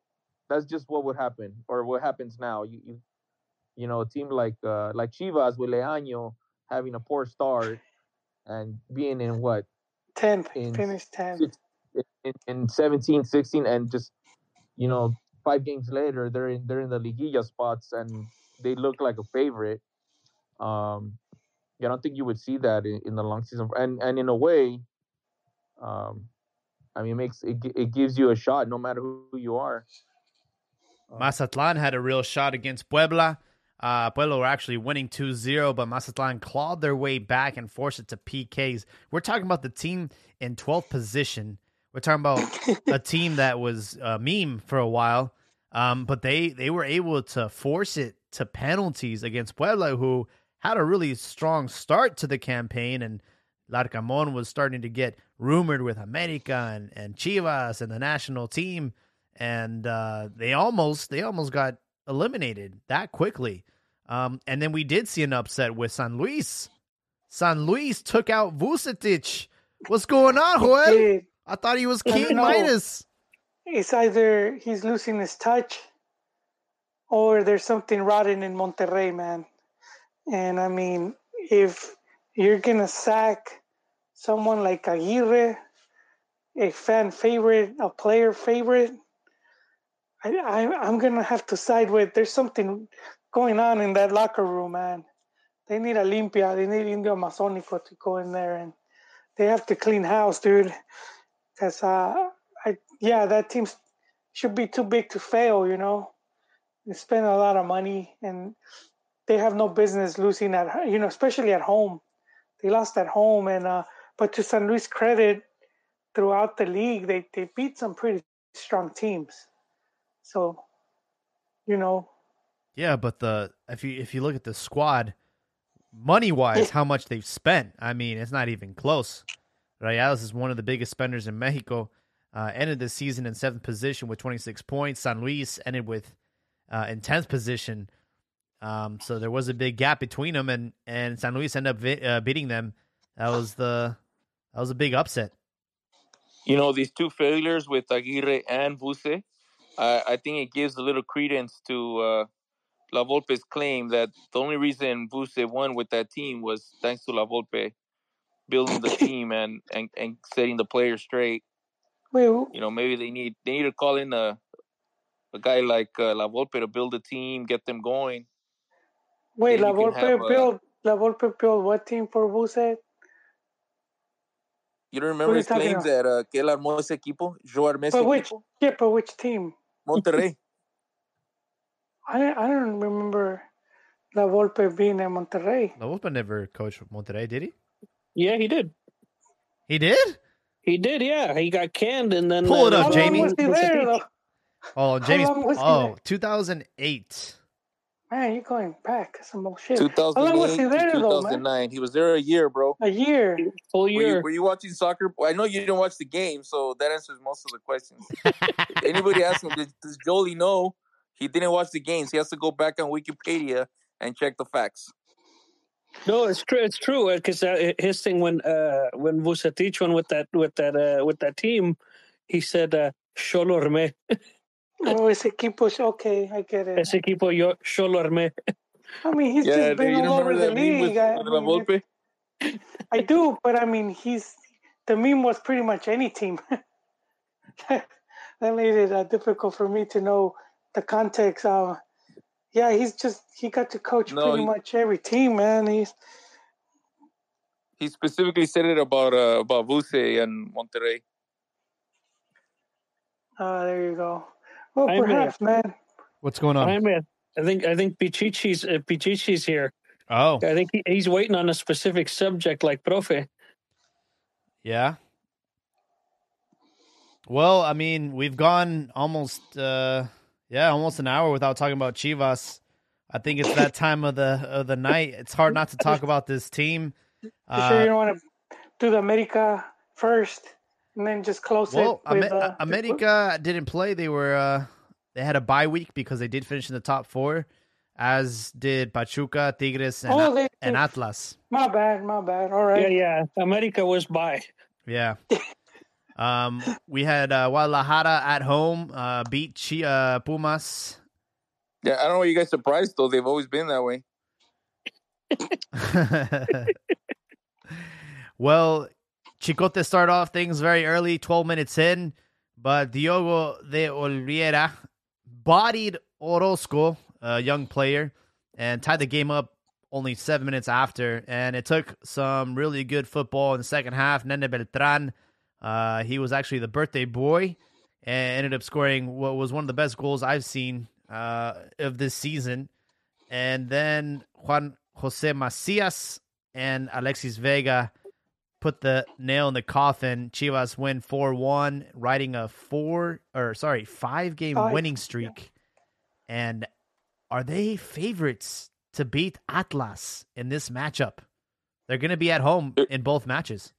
That's just what would happen, or what happens now. You you, you know, a team like uh, like Chivas with Leaño having a poor start and being in what tenth, in finish tenth. six, in, in 17, 16, and just you know five games later they're in they're in the liguilla spots and they look like a favorite. Um, I don't think you would see that in, in the long season, and and in a way, um, I mean, it makes it it gives you a shot no matter who you are. Mazatlan had a real shot against Puebla. Uh, Puebla were actually winning 2 0, but Mazatlan clawed their way back and forced it to PKs. We're talking about the team in 12th position. We're talking about [laughs] a team that was a meme for a while, um, but they, they were able to force it to penalties against Puebla, who had a really strong start to the campaign. And Larcamon was starting to get rumored with America and, and Chivas and the national team and uh, they almost they almost got eliminated that quickly. Um, and then we did see an upset with San Luis. San Luis took out Vucetich. What's going on, Joel? I thought he was King. Midas. it's either he's losing his touch or there's something rotten in Monterrey, man. And I mean, if you're gonna sack someone like Aguirre, a fan favorite, a player favorite, I, I I'm gonna have to side with. There's something going on in that locker room, man. They need a limpia. They need Indio Masonico to go in there, and they have to clean house, dude. Cause uh, I yeah, that team should be too big to fail. You know, they spend a lot of money, and they have no business losing at you know, especially at home. They lost at home, and uh, but to San Luis credit, throughout the league, they they beat some pretty strong teams. So, you know, Yeah, but the if you if you look at the squad, money wise, [laughs] how much they've spent, I mean, it's not even close. Rayados is one of the biggest spenders in Mexico. Uh, ended the season in seventh position with 26 points. San Luis ended with uh, in 10th position. Um, so there was a big gap between them, and and San Luis ended up vi- uh, beating them. That was the that was a big upset. You know, these two failures with Aguirre and Buse, I, I think it gives a little credence to uh, La Volpe's claim that the only reason Buse won with that team was thanks to La Volpe building the team and, and, and setting the players straight. Well, You know, maybe they need they need to call in a a guy like uh, La Volpe to build a team, get them going. Wait, La Volpe have, built La Volpe built what team for Buse? You don't remember are you his talking claims that uh, que él armó ese equipo? Yo armé ese But which equipo? yeah, but which team? Monterrey. [laughs] [laughs] I I don't remember La Volpe being in Monterrey. La Volpe never coached Monterrey, did he? Yeah, he did. He did. He did. Yeah, he got canned, and then Pull it uh, up, How Jamie. long was he there though? Oh, Jamie's. long was he Oh, 2008. Man, you're going back some old shit. Was 2008 he there to though, man? 2009. He was there a year, bro. A year. full Were you, year. were you watching soccer? I know you didn't watch the game, so that answers most of the questions. Anybody asking, does, does Jolie know he didn't watch the games? He has to go back on Wikipedia and check the facts. No, it's true. It's true because uh, his thing when uh, when Vucetich won with that with that uh, with that team, he said uh, "Solo [laughs] armé." Oh, ese equipo. Okay, I get it. Ese equipo yo solo armé. I mean, he's yeah, just been all over the that meme with, league. I, with I La mean, Volpe? I do, but I mean, he's the meme was pretty much any team. [laughs] that made it uh, difficult for me to know the context. Uh, yeah, he's just he got to coach No, pretty he- much every team, man. He's He specifically said it about uh, about Vuse and Monterrey. uh, there you go. Well, I'm, uh, perhaps, man. What's going on? I'm in. I think I think Pichichi's uh, Pichichi's here. Oh, I think he, he's waiting on a specific subject like Profe. yeah. Well, I mean, we've gone almost, uh, yeah, almost an hour without talking about Chivas. I think it's that time of the of the night. It's hard not to talk about this team. You sure you Uh, don't want to do the America first and then just close well, it with Ame- uh, America didn't play. They were uh, they had a bye week because they did finish in the top four, as did Pachuca, Tigres, and, Oh, they, and Atlas. my bad, my bad. All right. Yeah, yeah. America was by. Yeah. [laughs] Um, we had uh, Guadalajara at home uh, beat Chi- uh, Pumas. Yeah, I don't know why you guys surprised though. They've always been that way. [laughs] well, Chicote started off things very early, 12 minutes in, but Diogo de Oliveira bodied Orozco, a young player, and tied the game up only seven minutes after. And it took some really good football in the second half. Nene Beltran, uh, he was actually the birthday boy and ended up scoring what was one of the best goals I've seen uh, of this season. And then Juan Jose Macias and Alexis Vega put the nail in the coffin. Chivas win 4 1, riding a four or sorry, five game Five, winning streak. And are they favorites to beat Atlas in this matchup? They're going to be at home in both matches.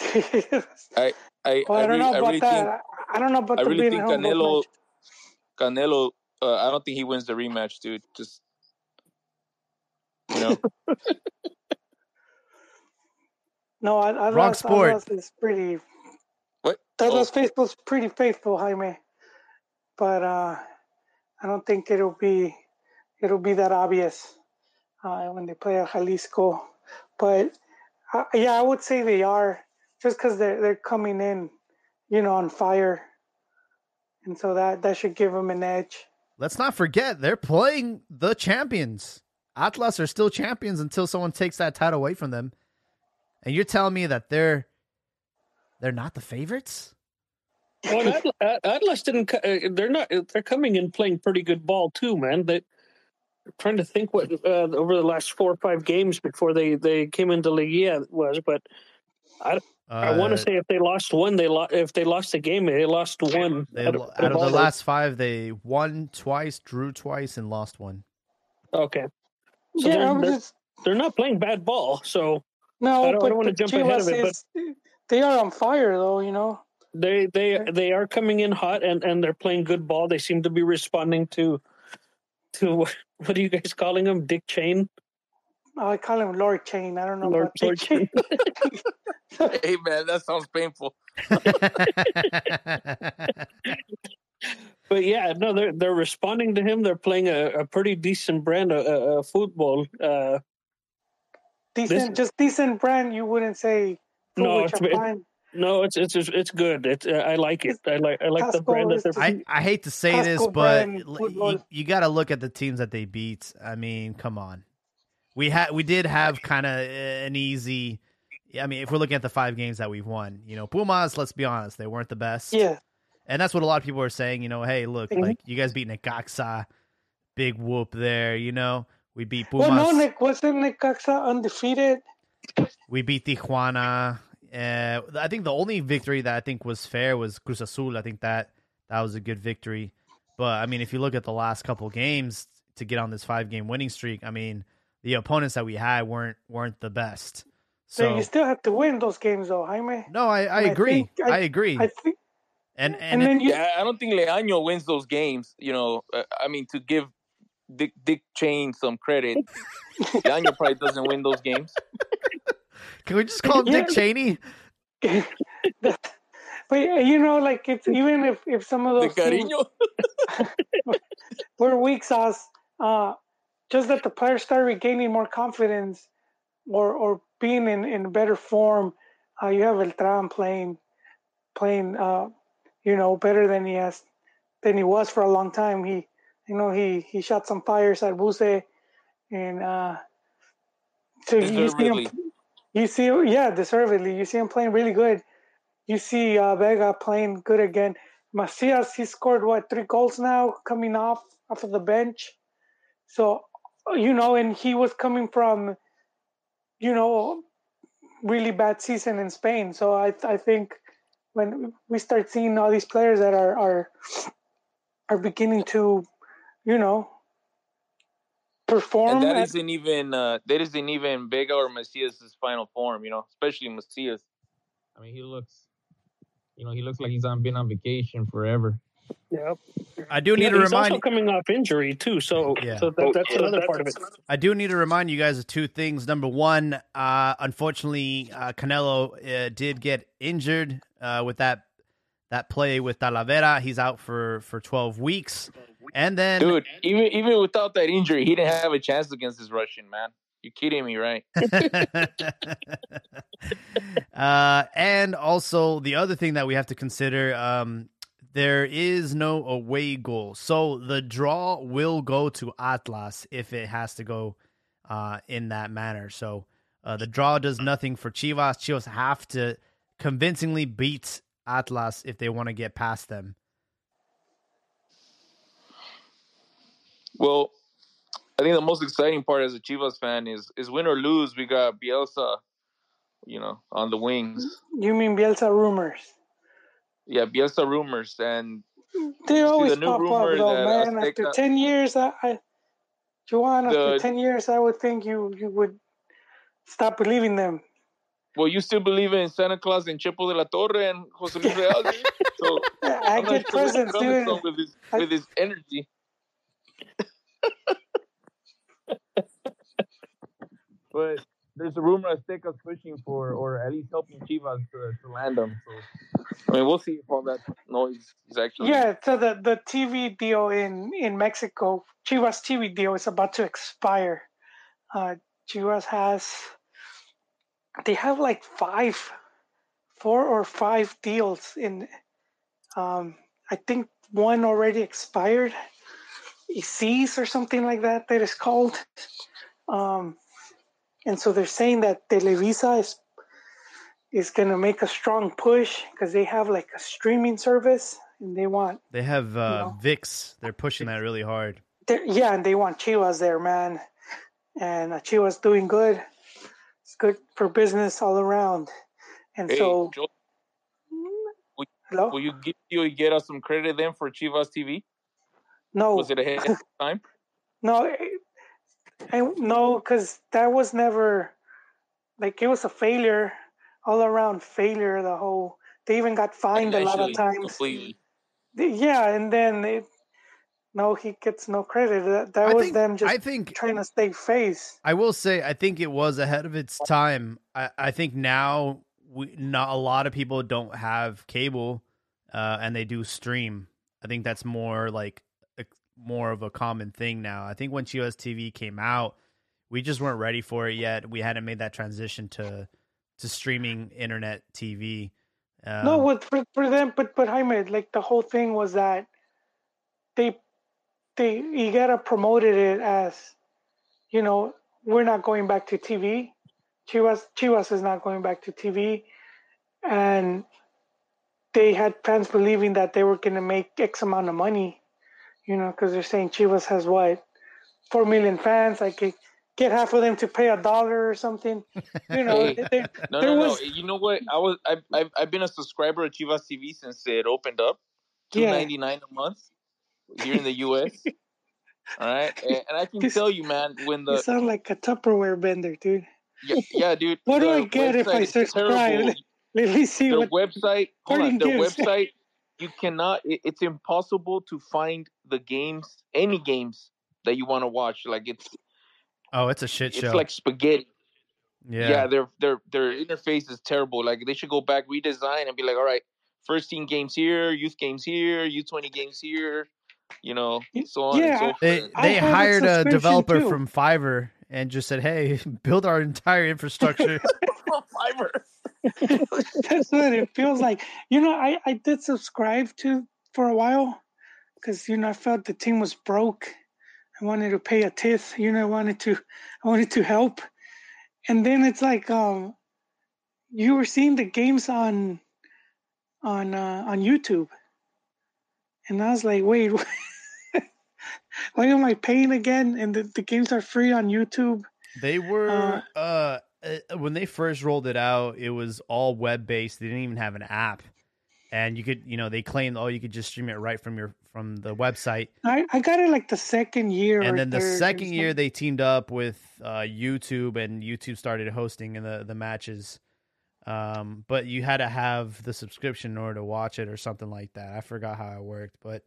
[laughs] I I, Well, I, I, don't really, know I about really that. think I don't know about I the really think at home both Canelo. Canelo. Uh, I don't think he wins the rematch, dude. Just you know, [laughs] No, I, I Wrong lost, sport. I lost is pretty. what? Carlos Oh, Faithful's pretty faithful, Jaime, but uh, I don't think it'll be it'll be that obvious uh, when they play at Jalisco. But uh, yeah, I would say they are just because they're they're coming in, you know, on fire, and so that that should give them an edge. Let's not forget, they're playing the champions. Atlas are still champions until someone takes that title away from them. And you're telling me that they're they're not the favorites? Well, Atlas, Atlas didn't. co- uh, They're not. They're coming in playing pretty good ball too, man. They I'm trying to think what uh, over the last four or five games before they they came into Liga was, but I I want Uh, to say if they lost one, they lost. If they lost a game, they lost one. They, out out of- of the those. last five, they won twice, drew twice, and lost one. Okay, so yeah, they're, I'm they're, just they're not playing bad ball. So no, I don't- but don't wanna the jump ahead of Chivas it, but- is- they are on fire though. You know, they they they are coming in hot and and they're playing good ball. They seem to be responding to to what, [laughs] what are you guys calling him, Dick Chain? I call him Lord Chain. I don't know Lord, about Lord Chain. [laughs] hey man, that sounds painful. But yeah, no, they're they're responding to him. They're playing a, a pretty decent brand of, uh, of football. Uh, decent, just decent brand. You wouldn't say. No, No, it's ve- no, it's it's it's good. It's uh, I like it. I like I like the brand that is they're. I, I hate to say this, but brand l- football. you, you got to look at the teams that they beat. I mean, come on. We had we did have kind of an easy. I mean, if we're looking at the five games that we've won, you know, Pumas. Let's be honest, they weren't the best. yeah, and that's what a lot of people are saying. You know, hey, look, Mhm. like you guys beat Necaxa, big whoop there. You know, we beat Pumas. well, no, Nick wasn't Necaxa undefeated. We beat Tijuana. Uh, I think the only victory that I think was fair was Cruz Azul. I think that that was a good victory. But I mean, if you look at the last couple games to get on this five game winning streak, I mean, the opponents that we had weren't weren't the best. So So you still have to win those games, though, Jaime. no, I, I I agree. think- I, I- agree. I think, and and, and, it- then you, Yeah, I don't think Leaño wins those games. You know, uh, I mean, to give Dick Dick Chain some credit, Leaño probably doesn't win those games. [laughs] can we just call him Dick Cheney? [laughs] but you know, like if even if if some of The those teams cariño. [laughs] were weak sauce, uh, just that the players start regaining more confidence or or being in in better form. Uh, you have Beltran playing playing uh, you know better than he has than he was for a long time. He you know he he shot some fires at Buse and uh, so you see him you see yeah deservedly you see him playing really good. You see uh, Vega playing good again. Macias, he scored what three goals now coming off off of the bench. So you know, and he was coming from you know really bad season in Spain. So I I think when we start seeing all these players that are are are beginning to you know perform And that at- isn't even uh, that isn't even Vega or Macias' final form. You know, especially Macias. I mean, he looks, you know, he looks like he's on been on vacation forever. Yeah, I do need Yeah, to he's remind also coming off injury too. So Yeah. so that, that's another part of it. I do need to remind you guys of two things. Number one, uh, unfortunately, uh, Canelo uh, did get injured uh, with that that play with Talavera. He's out for for twelve weeks, and then Dude, even even without that injury, he didn't have a chance against this Russian man. You're kidding me, right? [laughs] uh, and also the other thing that we have to consider, um, there is no away goal, so the draw will go to Atlas if it has to go uh, in that manner. So uh, the draw does nothing for Chivas. Chivas have to convincingly beat Atlas if they want to get past them. Well, I think the most exciting part as a Chivas fan is is win or lose, we got Bielsa, you know, on the wings. You mean Bielsa rumors? Yeah, Bielsa rumors, and They always the pop up though, man. After ten years, I, I Joan, after The- ten years, I would think you you would stop believing them. well, you still believe in Santa Claus and Chepo de la Torre and Jose Luis Real, [laughs] so I I'm get sure where he's presents, dude. with his with his energy. But there's a rumor Azteca's pushing for, or at least helping Chivas to, to land them. So I mean, we'll see if all that noise is actually. Yeah, so the, the TV deal in, in Mexico, Chivas TV deal is about to expire. Uh, Chivas has, they have like five, four or five deals in, um, I think one already expired, Izzi or something like that, that is called. Um, and so they're saying that Televisa is is going to make a strong push because they have like a streaming service and they want They have uh, No. VIX. They're pushing that really hard. yeah and they want Chivas there man and uh, Chivas doing good it's good for business all around and Hey, so Joe, hello will you get you get us some credit then for Chivas TV? No Was it ahead [laughs] of time? no I, I, no because that was never like it was a failure all around failure the whole they even got fined a lot of times Completely. yeah and then it no he gets no credit that, that I was think, them just I think trying to stay face I will say I think it was ahead of its time. I, I think now we not a lot of people don't have cable uh, and they do stream. I think that's more like a, more of a common thing now. I think when Chivas TV came out, we just weren't ready for it yet. We hadn't made that transition to to streaming internet TV. Um, no, what for, for them, but but Jaime, like the whole thing was that they they you gotta promoted it as, you know, we're not going back to TV. Chivas Chivas is not going back to TV, and they had fans believing that they were going to make X amount of money, you know, because they're saying Chivas has what four million fans. I could get half of them to pay a dollar or something. You know, Hey, [laughs] they, [laughs] No, there no, was no. You know what? I was I've, I've I've been a subscriber of Chivas TV since it opened up. Two ninety nine Yeah. a month here in the U.S. [laughs] All right, and, and I can This- tell you, man, when the you the sound like a Tupperware vendor, dude. yeah, yeah dude. What do I get if I subscribe? terrible. Let me see Their what website, hold on, Harding their gives. website, you cannot. It, it's impossible to find the games, any games that you want to watch. Like it's oh, it's a shit show, it's like spaghetti. yeah. yeah. their their their interface is terrible. Like they should go back, redesign, and be like, all right, first team games here, youth games here, U twenty games here, you know, so on Yeah, and so. They I they hired a developer too. from Fiverr and just said, "Hey, [laughs] build our entire infrastructure." [laughs] Fiverr. That's what it feels like. You know, I, I did subscribe to for a while because you know I felt the team was broke. I wanted to pay a tithe. You know, I wanted to I wanted to help. And then it's like um you were seeing the games on on uh, on YouTube. And I was like, wait, [laughs] why am I paying again? And the, the games are free on YouTube. They were uh, uh when they first rolled it out, it was all web based. They didn't even have an app. And you could, you know, they claimed oh you could just stream it right from your from the website. I, I got it like the second year. And then the second year they teamed up with uh YouTube and YouTube started hosting in the the matches. Um but you had to have the subscription in order to watch it or something like that. I forgot how it worked, but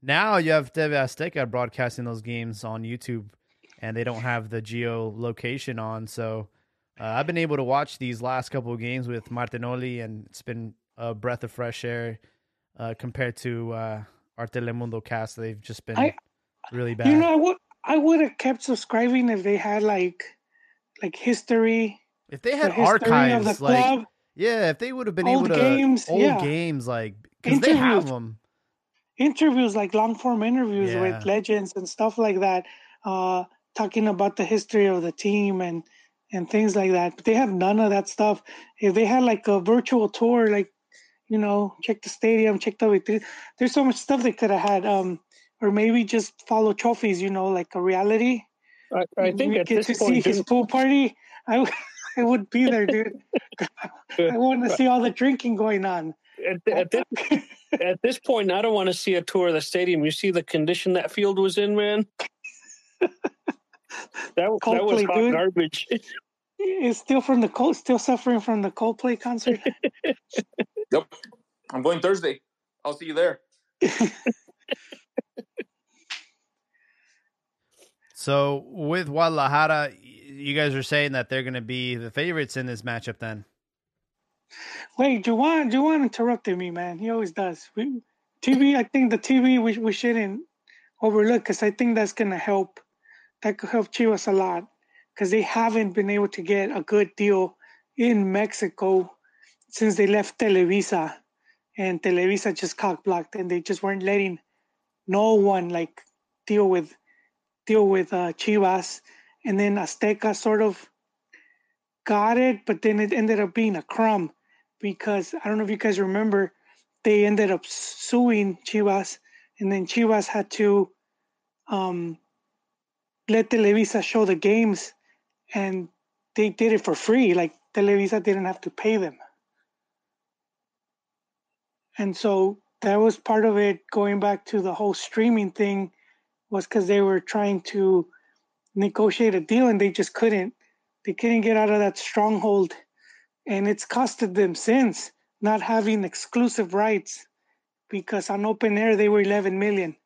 now you have TV Azteca broadcasting those games on YouTube and they don't have the geo location on. So uh, I've been able to watch these last couple of games with Martinoli, and it's been a breath of fresh air uh, compared to uh, our Telemundo cast. They've just been I- really bad. You know, I would I would have kept subscribing if they had like like history, If they the had of the archives, like club. yeah, if they would have been Old able to games, old yeah. games, like because they have them. interviews like long form interviews Yeah. with legends and stuff like that uh talking about the history of the team and and things like that but they have none of that stuff if they had like a virtual tour like you know check the stadium check the there's so much stuff they could have had um or maybe just follow trophies you know like a reality I, I think we at get this to see point, his pool party I, [laughs] I would be there, dude. [laughs] I want to see all the drinking going on. at, at, this, [laughs] at this point, I don't want to see a tour of the stadium. You see the condition that field was in, man. That that was Coldplay, hot dude. garbage. [laughs] Is still from the cold, still suffering from the Coldplay concert. [laughs] Yep. I'm going Thursday. I'll see you there. So with Guadalajara, you guys are saying that they're going to be the favorites in this matchup. Then Wait, Juwan, Juwan interrupted me, man. He always does. We, TV, I think the TV we, we shouldn't overlook because I think that's going to help. That could help Chivas a lot because they haven't been able to get a good deal in Mexico since they left Televisa, and Televisa just cock blocked, and they just weren't letting no one like deal with deal with uh, Chivas, and then Azteca sort of got it, but then it ended up being a crumb because I don't know if you guys remember, they ended up suing Chivas, and then Chivas had to um, let Televisa show the games, and they did it for free. Like Televisa didn't have to pay them, and so that was part of it. Going back to the whole streaming thing, was because they were trying to negotiate a deal, and they just couldn't. They couldn't get out of that stronghold and it's costed them since not having exclusive rights because on open air they were 11 million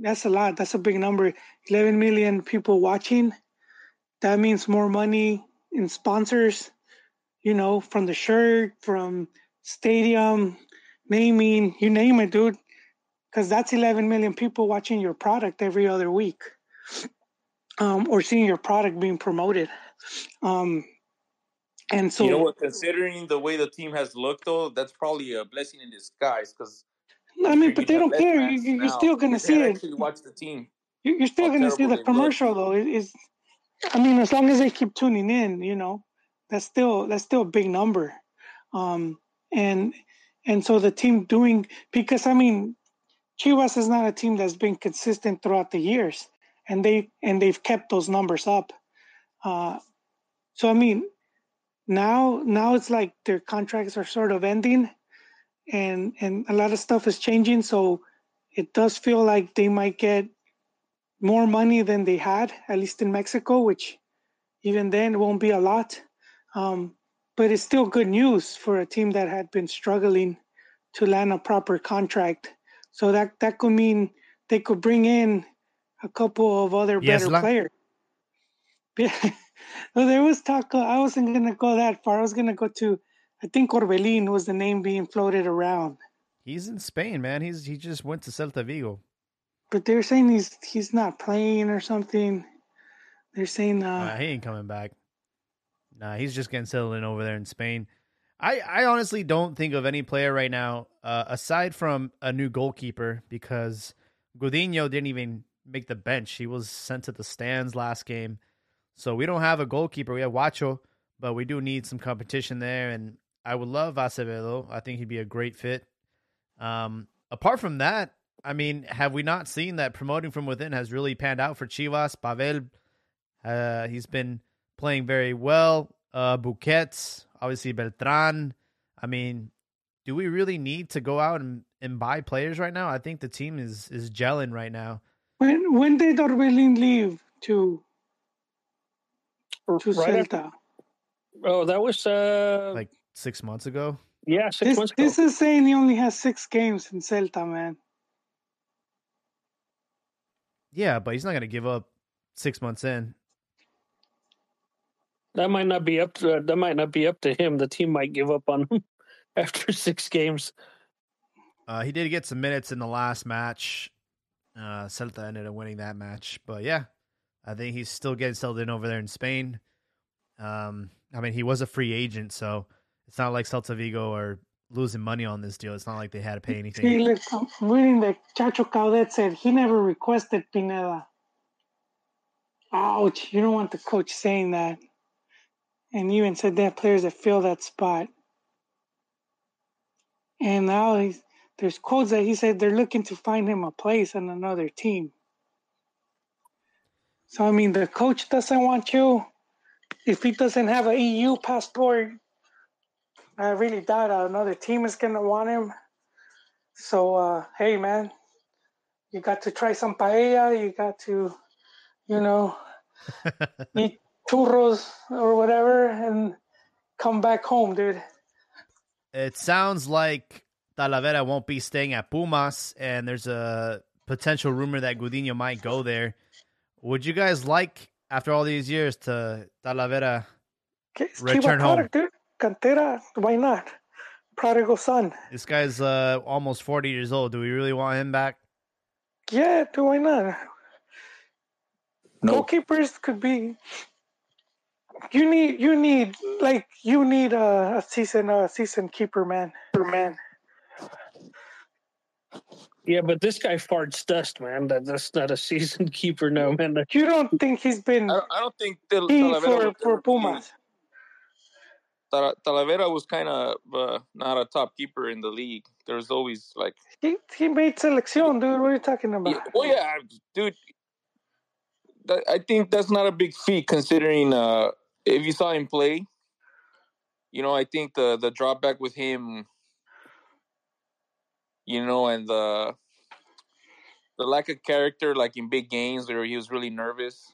that's a lot that's a big number 11 million people watching that means more money in sponsors you know from the shirt from stadium naming you name it dude because that's 11 million people watching your product every other week um, or seeing your product being promoted um, and so you know what? Considering the way the team has looked, though, that's probably a blessing in disguise. Because I mean, but they don't care. You, you're still gonna see it. Actually, watch the team. You- You're still how gonna see the commercial though. It is, I mean, as long as they keep tuning in, you know, that's still that's still a big number. Um, and and so the team doing because I mean, Chivas is not a team that's been consistent throughout the years, and they and they've kept those numbers up. Uh, so I mean, now now it's like their contracts are sort of ending, and and a lot of stuff is changing. So it does feel like they might get more money than they had, at least in Mexico, which even then won't be a lot. Um, but it's still good news for a team that had been struggling to land a proper contract. So that that could mean they could bring in a couple of other better Yesla? players. [laughs] Yeah. well, there was talk. I wasn't gonna go that far. I was gonna go to. I think Orbelin was the name being floated around, he's in Spain, man. He's he just went to Celta Vigo. but they're saying he's he's not playing or something. They're saying uh, Nah, he ain't coming back. Nah, he's just getting settled in over there in Spain. I, I honestly don't think of any player right now, uh, aside from a new goalkeeper, because Gudiño didn't even make the bench. He was sent to the stands last game. So we don't have a goalkeeper. We have Wacho, but we do need some competition there. And I would love Acevedo. I think he'd be a great fit. Um, apart from that, I mean, have we not seen that promoting from within has really panned out for Chivas? Pavel, uh, he's been playing very well. Uh, Bouquets, obviously Beltran. I mean, do we really need to go out and, and buy players right now? I think the team is is gelling right now. when when did Orbelin leave to to Right after, Celta? oh, that was uh, Like six months ago. yeah, six This months ago. this is saying he only has six games in Celta, man. Yeah, but he's not going to give up six months in. That might not be up to that might not be up to him. The team might give up on him [laughs] after six games. Uh, he did get some minutes in the last match. Uh, Celta ended up winning that match, but yeah, I think he's still getting settled in over there in Spain. Um, I mean, he was a free agent, so it's not like Celta Vigo are losing money on this deal. It's not like they had to pay See, anything. look, I'm reading that Chacho Coudet said he never requested Pineda. Ouch, you don't want the coach saying that. And even said they have players that fill that spot. And now he's, there's quotes that he said they're looking to find him a place on another team. So, I mean, the coach doesn't want you. If he doesn't have an EU passport, I really doubt another team is going to want him. So, uh, hey, man, you got to try some paella. You got to, you know, [laughs] eat churros or whatever and come back home, dude. It sounds like Talavera won't be staying at Pumas, and there's a potential rumor that Gudiño might go there. Would you guys like, after all these years, to Talavera? Return home. product, dude. Cantera, why not? Prodigal son. This guy's uh, almost 40 years old. Do we really want him back? Yeah, dude, why not? No. Goalkeepers could be. You need, you need, like, you need a, a season, a season keeper, man. Man, Yeah, but this guy farts dust, man. That, that's not a [laughs] seasoned keeper, no, man. You don't think he's been I don't, I don't think Tal- key Talavera for was for ever- Pumas? Tal- Talavera was kind of uh, not a top keeper in the league. There's always like, He he made selección, dude. What are you talking about? yeah, well, yeah, dude. That, I think that's not a big feat considering uh, if you saw him play. You know, I think the the drawback with him, you know, and the the lack of character, like in big games where he was really nervous.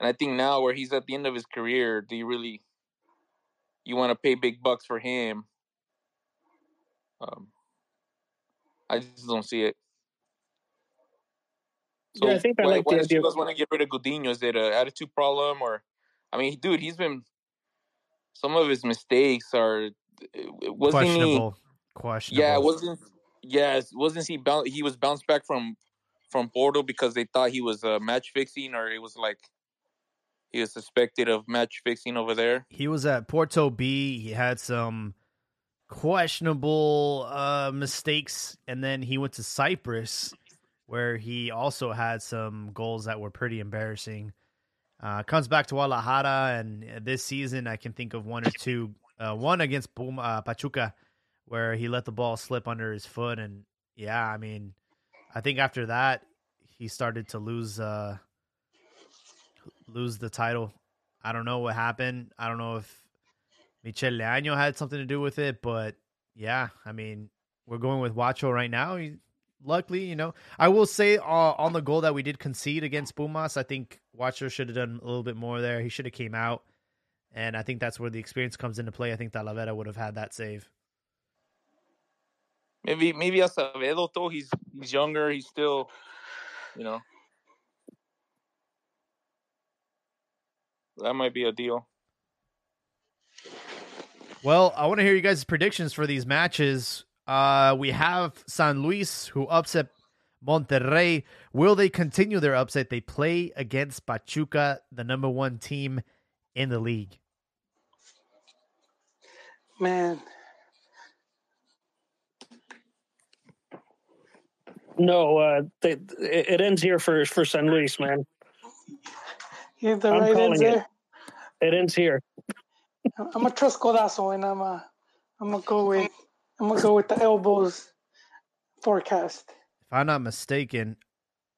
And I think now, where he's at the end of his career, do you really you want to pay big bucks for him? Um, I just don't see it. Yeah, I think I why, like why the does idea. Chivas want to get rid of Gudiño? Is it an attitude problem, or I mean, dude, he's been some of his mistakes are wasn't he? Questionable. Questionable. Yeah, wasn't yes, wasn't he? Boun- he was bounced back from from Porto because they thought he was uh, match fixing, or it was like he was suspected of match fixing over there. he was at Porto B. He had some questionable uh, mistakes, and then he went to Cyprus, where he also had some goals that were pretty embarrassing. Uh, comes back to Guadalajara, and this season I can think of one or two. Uh, one against uh, Pachuca, where he let the ball slip under his foot, and yeah, I mean, I think after that he started to lose uh, lose the title. I don't know what happened. I don't know if Michel Leaño had something to do with it, but yeah, I mean, we're going with Wacho right now. He, luckily, you know, I will say uh, on the goal that we did concede against Pumas, I think Wacho should have done a little bit more there. He should have came out, and I think that's where the experience comes into play. I think Talavera would have had that save. Maybe maybe Acevedo though he's he's younger. He's still, you know, that might be a deal. Well, I want to hear you guys' predictions for these matches. Uh, we have San Luis who upset Monterrey. Will they continue their upset? They play against Pachuca, the number one team in the league. Man, No, uh, they, it it ends here for for San Luis, man. You have the I'm right calling ends it. there. It ends here. I'm gonna trust Codazo, and I'm uh, I'm gonna go with I'm gonna go with the elbows forecast. If I'm not mistaken,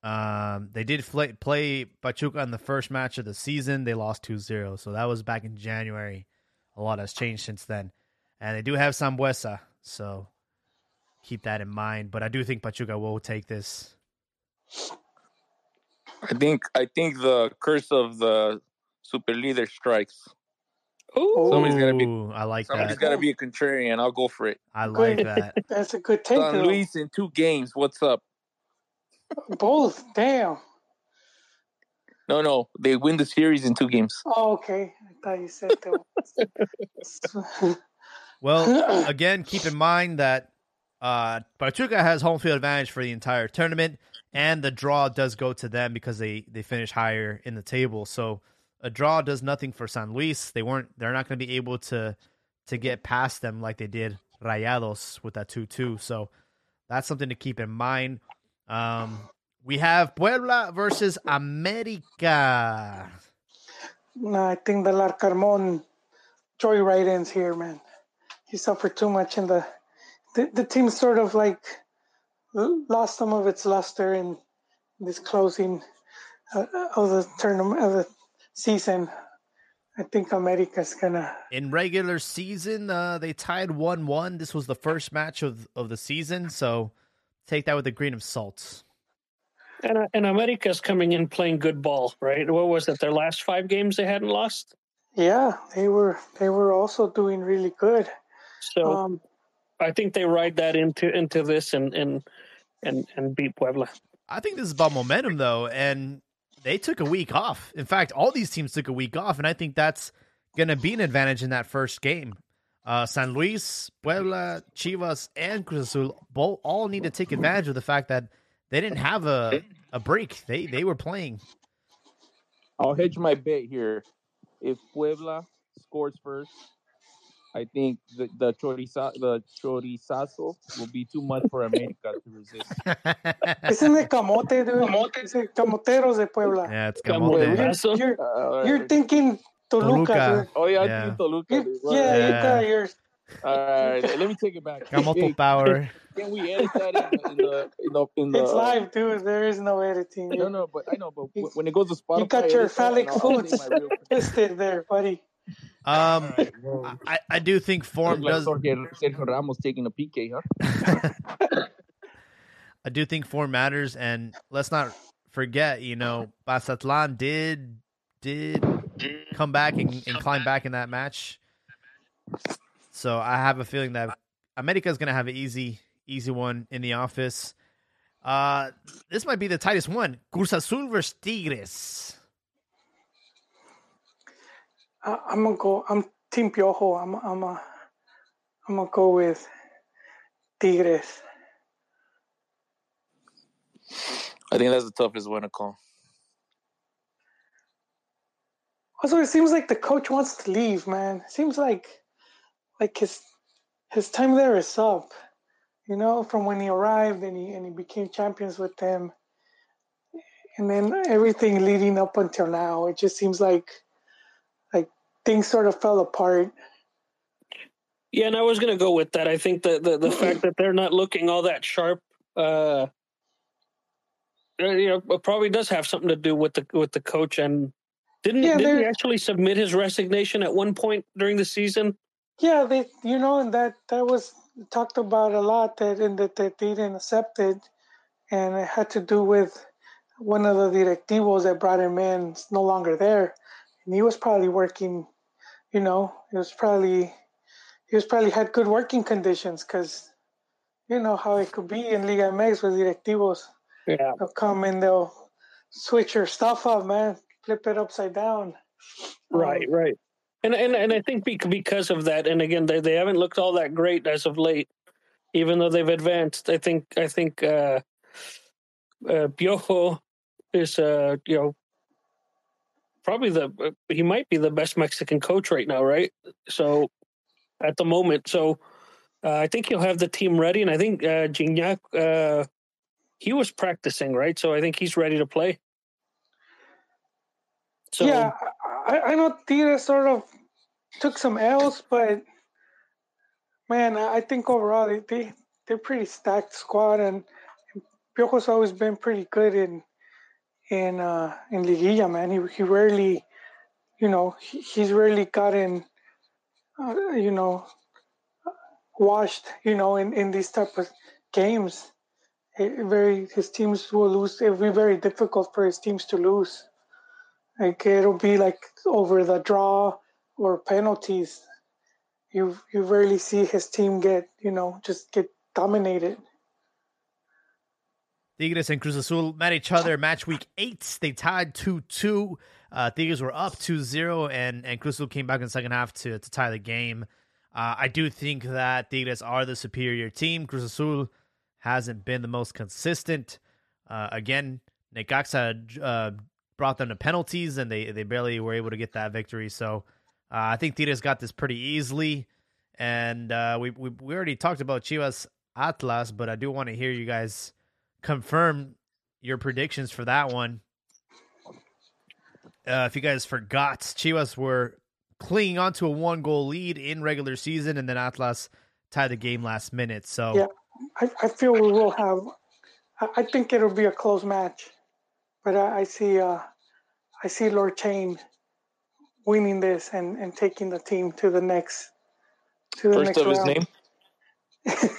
um, they did play, play Pachuca in the first match of the season. They lost 2-0, so that was back in January. A lot has changed since then, and they do have Sambueza, so keep that in mind. But I do think Pachuca will take this. I think I think the curse of the super leader strikes. Ooh, Somebody's gotta be. I like that. Somebody's that. got to be a contrarian. I'll go for it. I like Good. that. [laughs] That's a good take. San though. Luis in two games. What's up? Both. Damn. No, no, they win the series in two games. Oh, okay. I thought you said that. [laughs] Well, [laughs] again, keep in mind that uh, Pachuca has home field advantage for the entire tournament, and the draw does go to them because they they finish higher in the table. So a draw does nothing for San Luis. They weren't. They're not going to be able to to get past them like they did Rayados with that two two. So that's something to keep in mind. Um, we have Puebla versus America. No, I think the Larcamón joyride ends here, man. He suffered too much in the the, the team sort of like lost some of its luster in this closing uh, of the tournament of the season. I think America's gonna. In regular season, uh, they tied one one. This was the first match of of the season, so take that with a grain of salt. And uh, and America's coming in playing good ball, right? What was it? Their last five games they hadn't lost. Yeah, they were they were also doing really good. So Um, I think they ride that into into this and and and and beat Puebla. I think this is about momentum, though, and they took a week off. In fact, all these teams took a week off, and I think that's going to be an advantage in that first game. Uh, San Luis, Puebla, Chivas, and Cruz Azul both all need to take advantage of the fact that they didn't have a a break. They they were playing. I'll hedge my bet here. If Puebla scores first, I think the the choriza, the chorizazo will be too much for America to resist. [laughs] isn't it Camote, dude? It's the Camoteros de Puebla. yeah, it's Camote. de brazo. You're, Uh, you're thinking Toluca. Toluca. dude. oh yeah, Yeah. Think Toluca. You- dude. yeah, you Yeah. got your All right, let me take it back. Camoto Hey, power. can we edit that in the in the in the? It's live, dude. There is no editing. No, no, but I know, but when it goes to Spotify, You got your edit that, and phallic I'll foods update my real- twisted [laughs] there, buddy. Um, I, I do think form like does. Sergio, Sergio Ramos taking a PK, huh? [laughs] I do think form matters, and let's not forget, you know, Mazatlán did did come back and, and climb back in that match. So I have a feeling that America is going to have an easy easy one in the office. Uh, this might be the tightest one. Cruz Azul versus Tigres. I, I'm gonna go. I'm Team Piojo. I'm. I'm a. I'm gonna go with Tigres. I think that's the toughest one to call. Also, it seems like the coach wants to leave, man. It seems like, like his his time there is up. You know, from when he arrived and he and he became champions with them, and then everything leading up until now, it just seems like things sort of fell apart. Yeah, and I was going to go with that. I think that the the fact that they're not looking all that sharp, uh, uh, you know, probably does have something to do with the with the coach. And didn't Yeah, didn't he actually submit his resignation at one point during the season? Yeah, they, you know, and that that was talked about a lot. That and that, that they didn't accept it, and it had to do with one of the directivos that brought him in is no longer there, and he was probably working. You know, it was probably he was probably had good working conditions because you know how it could be in Liga MX with directivos. Yeah, They'll come and they'll switch your stuff up, man, flip it upside down. right, Um, right. And and and I think bec- because of that, and again, they they haven't looked all that great as of late, even though they've advanced. I think I think uh, uh, Piojo is uh, you know probably the uh, he might be the best Mexican coach right now, right? So at the moment, so uh, I think he'll have the team ready, and I think uh, Gignac uh, he was practicing, right? So I think he's ready to play. So yeah, I, I know Tigres sort of took some L's, but man, I I think overall they, they they're pretty stacked squad, and, and Piojo's always been pretty good in in uh, in Liguilla, man. He he rarely, you know, he, he's rarely gotten, uh, you know, washed, you know, in in these type of games. It, very his teams will lose. It'll be very difficult for his teams to lose. Like it'll be like over the draw or penalties. You you rarely see his team get you know just get dominated. Tigres and Cruz Azul met each other match week eight. They tied 2 2. Uh, Tigres were up 2 0, and, and Cruz Azul came back in the second half to, to tie the game. Uh, I do think that Tigres are the superior team. Cruz Azul hasn't been the most consistent. Uh, again, Necaxa uh, brought them to penalties, and they they barely were able to get that victory. So uh, I think Tigres got this pretty easily. And uh, we, we we already talked about Chivas Atlas, but I do want to hear you guys confirm your predictions for that one. Uh, if you guys forgot, Chivas were clinging on to a one goal lead in regular season, and then Atlas tied the game last minute. So Yeah. I, I feel we will have. I, I think it'll be a close match, but I, I see. Uh, I see Lord Chain winning this and, and taking the team to the next to the First next of his name. [laughs]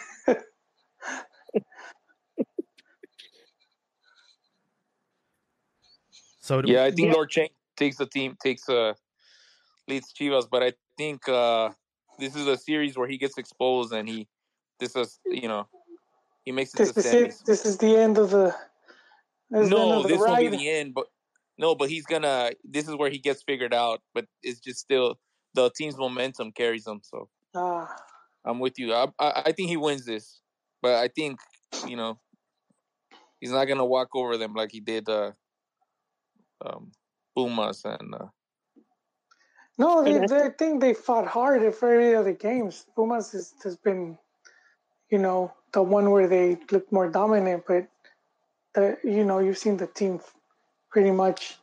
so Yeah, I think Yeah. Lord Chain takes the team, takes uh leads Chivas, but I think uh this is a series where he gets exposed and he this is you know he makes it This to is it. This is the end of the. This is the end No, of the this won't be the end, but no, but he's gonna. This is where he gets figured out, but it's just still the team's momentum carries him. So Ah, I'm with you. I I, I think he wins this, but I think you know he's not gonna walk over them like he did uh um Pumas and uh, no, they, they I think they fought hard in every other games. Pumas has, has been, you know, the one where they look more dominant, but the you know you've seen the team pretty much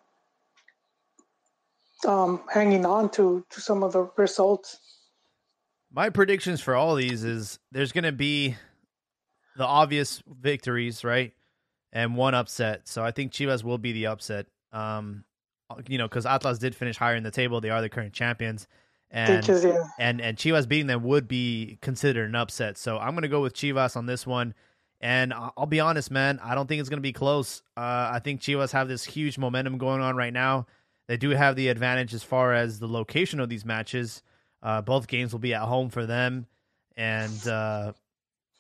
um, hanging on to to some of the results. My predictions for all these is there's going to be the obvious victories, right? And one upset. So I think Chivas will be the upset. Um, you know, because Atlas did finish higher in the table. They are the current champions. And yeah, and and Chivas beating them would be considered an upset. So I'm gonna go with Chivas on this one. And I'll be honest, man, I don't think it's gonna be close. Uh, I think Chivas have this huge momentum going on right now. They do have the advantage as far as the location of these matches. Uh, both games will be at home for them, and uh,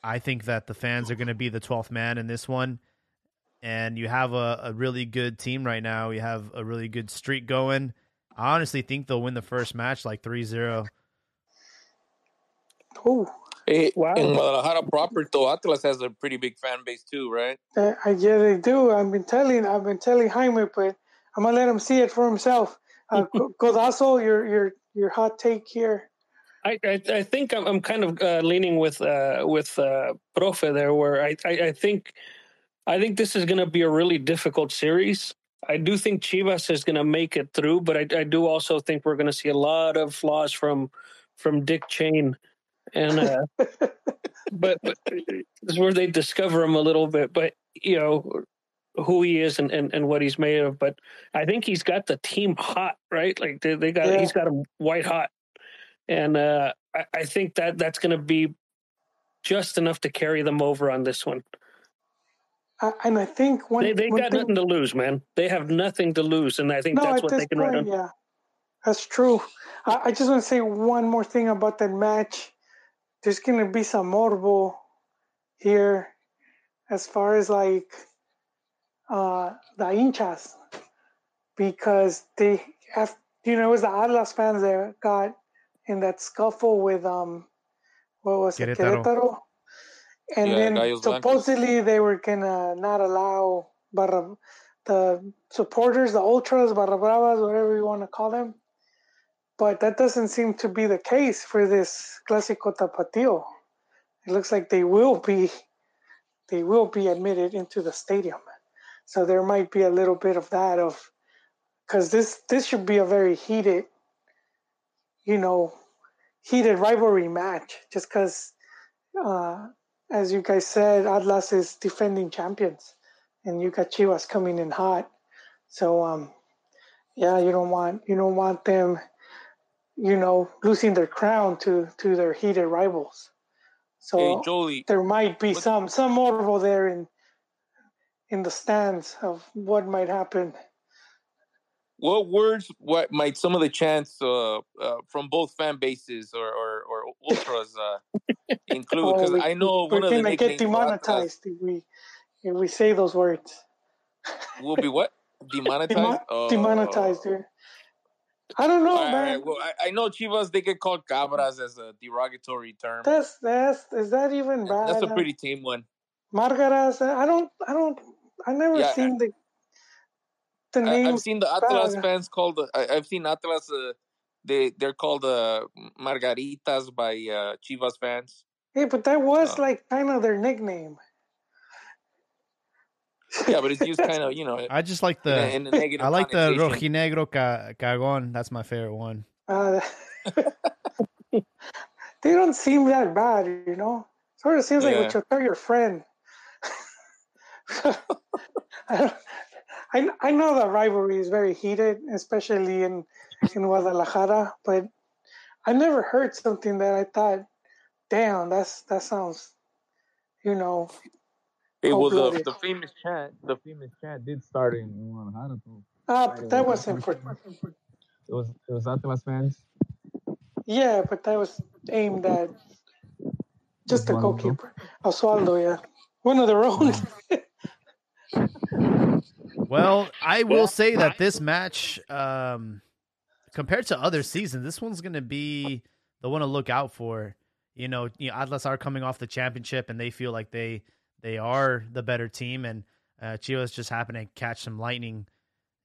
I think that the fans are going to be the 12th man in this one. And you have a, a really good team right now. You have a really good streak going. I honestly think they'll win the first match like 3 0. Ooh, eh, Wow. in Guadalajara proper. Though Atlas has a pretty big fan base too, right? uh, I, yeah, they do. I've been telling, I've been telling Jaime, but I'm gonna let him see it for himself. Uh, [laughs] Go- Godazo, your your your hot take here. I, I, I think I'm, I'm kind of uh, leaning with uh, with uh, Profe there, where I, I, I think I think this is going to be a really difficult series. I do think Chivas is going to make it through, but I, I do also think we're going to see a lot of flaws from from Dick Chain, and uh, [laughs] but, but this is where they discover him a little bit. But you know who he is and, and, and what he's made of. But I think he's got the team hot, right? Like they, they got Yeah. he's got them white hot, and uh, I, I think that that's going to be just enough to carry them over on this one. I, and I think one, They they one got thing, nothing to lose, man. They have nothing to lose, and I think no, that's what they can write point, on. yeah, that's true. I, I just want to say one more thing about that match. There's going to be some morbo here, as far as like uh, the hinchas, because they have, you know, it was the Atlas fans that got in that scuffle with um, what was it, Querétaro. And Yeah, then Blancos. supposedly they were gonna not allow Barra, the supporters, the ultras, Barra Bravas, whatever you want to call them. But that doesn't seem to be the case for this Clásico Tapatio. It looks like they will be they will be admitted into the stadium. So there might be a little bit of that of because this this should be a very heated, you know, heated rivalry match. Just because, uh, as you guys said, Atlas is defending champions, and you got Chivas coming in hot. So um, yeah, you don't want you don't want them, you know, losing their crown to to their heated rivals. So Hey, Jolie, there might be What- some some morbo there in in the stands of what might happen. What words what might some of the chants uh, uh, from both fan bases or or, or ultras uh, include? Because Oh, I know we're one of the nicknames get demonetized if we if we say those words. we'll be what demonetized. Demo- Oh. Demonetized, dude. I don't know, All right, all man. right. Well, I, I know Chivas they get called cabras as a derogatory term. That's that's is that even bad? That's a pretty tame one. Margaras. I don't. I don't. I never Yeah, seen the the I, name. I've seen the Atlas bad. fans called. I, I've seen Atlas. Uh, they they're called uh, Margaritas by uh, Chivas fans. Hey, but that was like kind of their nickname. Yeah, but it's used [laughs] kind of you know I just like in, a, the in a [laughs] negative. I like the rojinegro ca- cagon. That's my favorite one. Uh, [laughs] they don't seem that bad, you know. Sort of seems like Yeah. what you tell your friend. I, don't- I I know the rivalry is very heated, especially in in Guadalajara, but I never heard something that I thought, damn, that's that sounds, you know, It was uh, Cold-blooded. the famous chant. The famous chant did start in in Guadalajara. So ah, but that wasn't for, it was it was Atlas fans. yeah, but that was aimed at just the goalkeeper, Oswaldo. yeah, one of their own. [laughs] Well, I will say that this match, um, compared to other seasons, this one's going to be the one to look out for. You know, you know, Atlas are coming off the championship, and they feel like they they are the better team, and uh, Chivas just happen to catch some lightning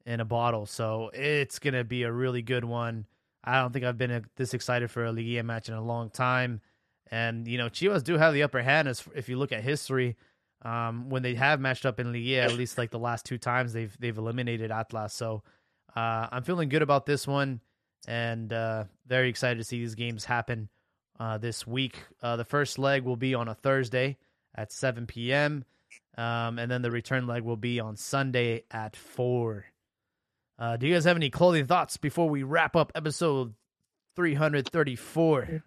in a bottle. So it's going to be a really good one. I don't think I've been uh this excited for a Liga match in a long time. And you know, Chivas do have the upper hand as if you look at history. Um, when they have matched up in Liga, at least like the last two times they've they've eliminated Atlas. So uh, I'm feeling good about this one, and uh, very excited to see these games happen uh, this week. Uh, the first leg will be on a Thursday at 7 p.m., um, and then the return leg will be on Sunday at four. Uh, do you guys have any clothing thoughts before we wrap up episode 334?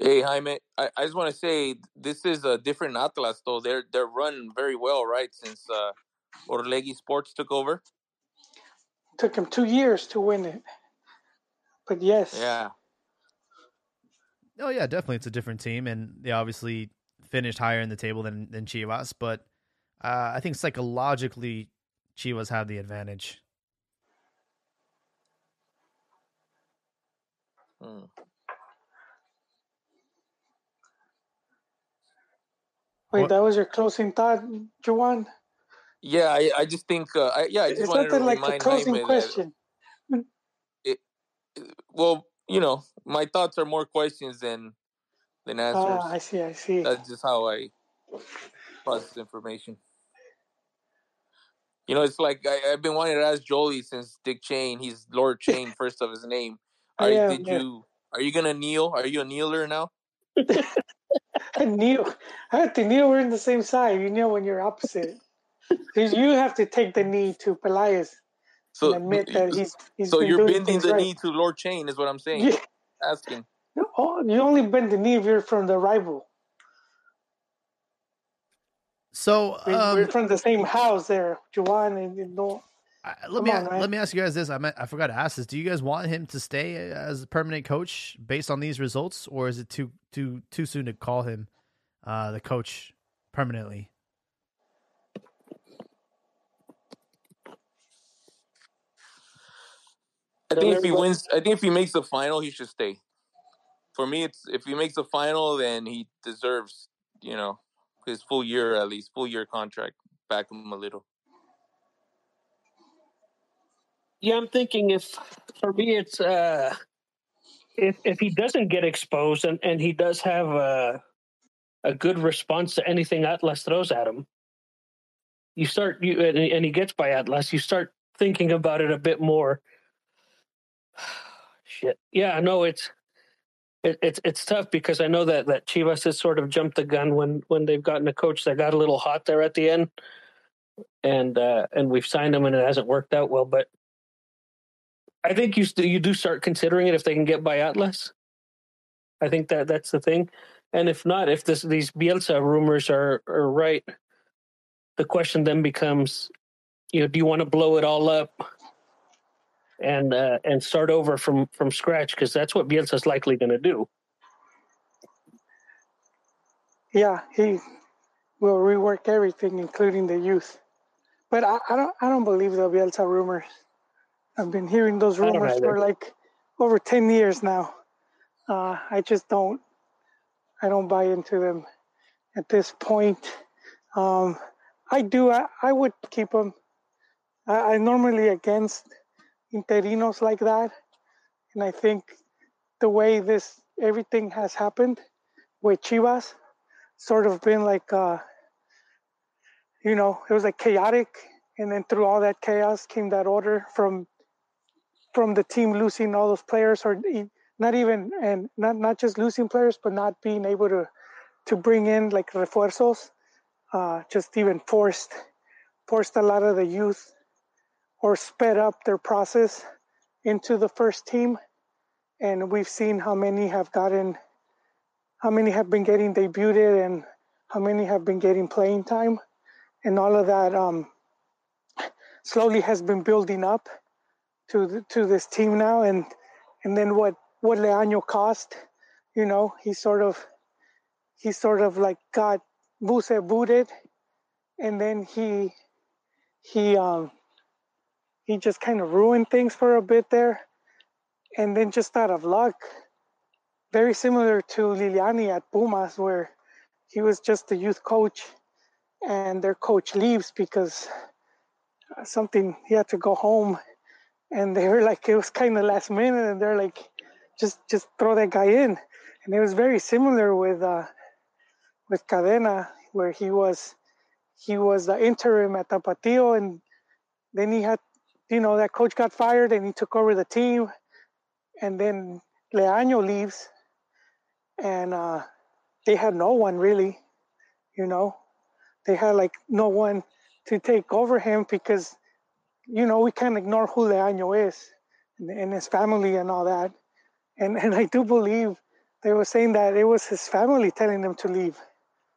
Hey Jaime, I, I just want to say this is a different Atlas though. They're they're run very well, right? Since uh, Orlegi Sports took over. Took him two years to win it, but yes, Yeah, Oh yeah, definitely, it's a different team, and they obviously finished higher in the table than than Chivas. But uh, I think psychologically, Chivas have the advantage. Hmm. Wait, What- that was your closing thought, Juwan? yeah. I, I just think uh, I, yeah. I just It's wanted to like a remind closing that question. well, you know, my thoughts are more questions than than answers. Ah, I see, I see. That's just how I process information. You know, it's like I, I've been wanting to ask Jolie since Dick Chain. He's Lord Chain, first of his name. Are [laughs] Yeah, did yeah. you are you gonna kneel? Are you a kneeler now? [laughs] I knew. I had to kneel. We're in the same side. You kneel when you're opposite. [laughs] 'Cause you have to take the knee to Pelias So and admit that he's he's so you're bending the right. knee to Lord Chain is what I'm saying. Yeah. Asking. Oh, you only bend the knee if you're from the rival. So We- um, we're from the same house there, Juwan, and you know. I- let Come me on, let me ask you guys this. I meant, I forgot to ask this. Do you guys want him to stay as a permanent coach based on these results, or is it too too too soon to call him uh, the coach permanently? I think if he wins, I think if he makes the final, he should stay. For me, it's if he makes the final, then he deserves, you know, his full year at least, full year contract. Back him a little. Yeah, I'm thinking if for me it's uh if if he doesn't get exposed and, and he does have a a good response to anything Atlas throws at him, you start you and, and he gets by Atlas, you start thinking about it a bit more. [sighs] Shit. Yeah, no, it's it, it's it's tough because I know that that Chivas has sort of jumped the gun when when they've gotten a coach that got a little hot there at the end, and uh, and we've signed him and it hasn't worked out well. But I think you st- you do start considering it if they can get by Atlas. I think that that's the thing, and if not, if this these Bielsa rumors are are right, the question then becomes, you know, do you want to blow it all up and uh, and start over from from scratch because that's what Bielsa's likely going to do. Yeah, he will rework everything, including the youth. But I, I don't I don't believe the Bielsa rumors. I've been hearing those rumors for like over ten years now. Uh, I just don't I don't buy into them at this point. Um, I do I, I would keep them. I, I'm normally against interinos like that, and I think the way this everything has happened with Chivas sort of been like uh, you know it was like chaotic and then through all that chaos came that order from from the team losing all those players or not even and not not just losing players but not being able to to bring in like refuerzos uh, just even forced forced a lot of the youth or sped up their process into the first team. And we've seen how many have gotten how many have been getting debuted and how many have been getting playing time. And all of that um, slowly has been building up to the, to this team now and and then what what Leaño cost you know he sort of he sort of like got Vuce booted and then he he um he just kind of ruined things for a bit there. And then just out of luck very similar to Lillini at Pumas where he was just the youth coach and their coach leaves because uh, something he had to go home and they were like it was kind of last minute and they're like just just throw that guy in. And it was very similar with uh with cadena where he was he was the interim at tapatio and then he had you know that coach got fired and he took over the team. And then leaño leaves and uh they had no one really you know? They had like no one to take over him because you know, we can't ignore who Leaño is and, and his family and all that. And and I do believe they were saying that it was his family telling him to leave.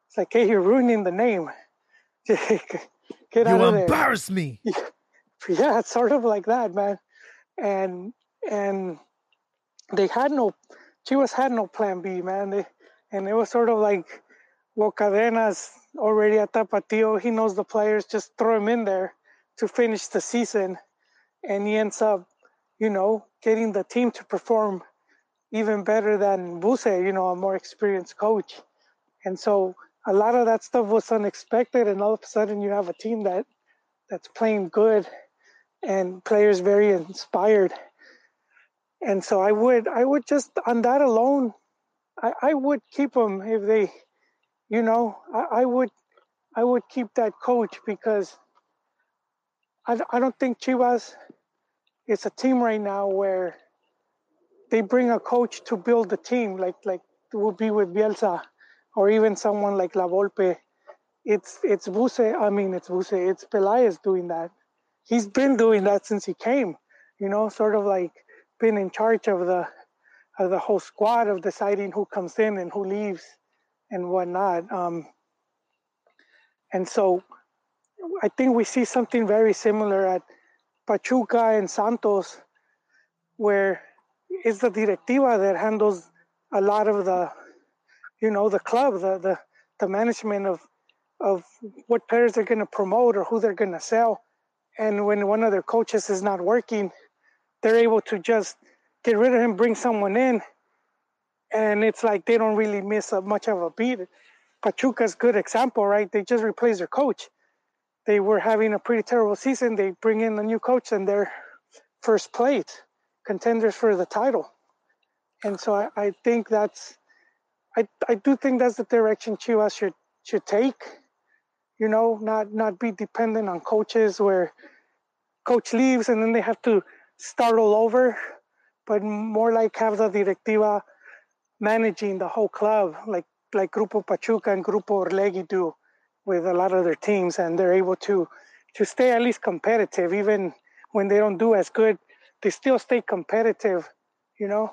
It's like, hey, you're ruining the name. [laughs] Get out you of there. embarrass me. [laughs] Yeah, it's sort of like that, man. And and they had no Chivas had no plan B, man. They and it was sort of like well Cadenas already at Tapatio, he knows the players, just throw him in there to finish the season and he ends up, you know, getting the team to perform even better than Vuce, you know, a more experienced coach. And so a lot of that stuff was unexpected and all of a sudden you have a team that that's playing good and players very inspired. And so I would I would just on that alone I, I would keep them if they you know I, I would I would keep that coach because I, I don't think Chivas is a team right now where they bring a coach to build the team like like it would be with Bielsa or even someone like La Volpe. It's it's Vuce, I mean it's Vuce, it's Pelaez doing that. He's been doing that since he came, you know, sort of like been in charge of the of the whole squad of deciding who comes in and who leaves and whatnot. Um, and so I think we see something very similar at Pachuca and Santos, where it's the directiva that handles a lot of the, you know, the club, the the, the management of of what players they're going to promote or who they're going to sell. And when one of their coaches is not working, they're able to just get rid of him, bring someone in, and it's like they don't really miss a, much of a beat. Pachuca's good example, right? They just replaced their coach they were having a pretty terrible season. They bring in a new coach and they're first plate contenders for the title. And so I, I think that's I, I do think that's the direction Chivas should should take. You know, not not be dependent on coaches where coach leaves and then they have to start all over, but more like have the directiva managing the whole club, like like Grupo Pachuca and Grupo Orlegi do with a lot of their teams, and they're able to to stay at least competitive, even when they don't do as good. They still stay competitive, you know.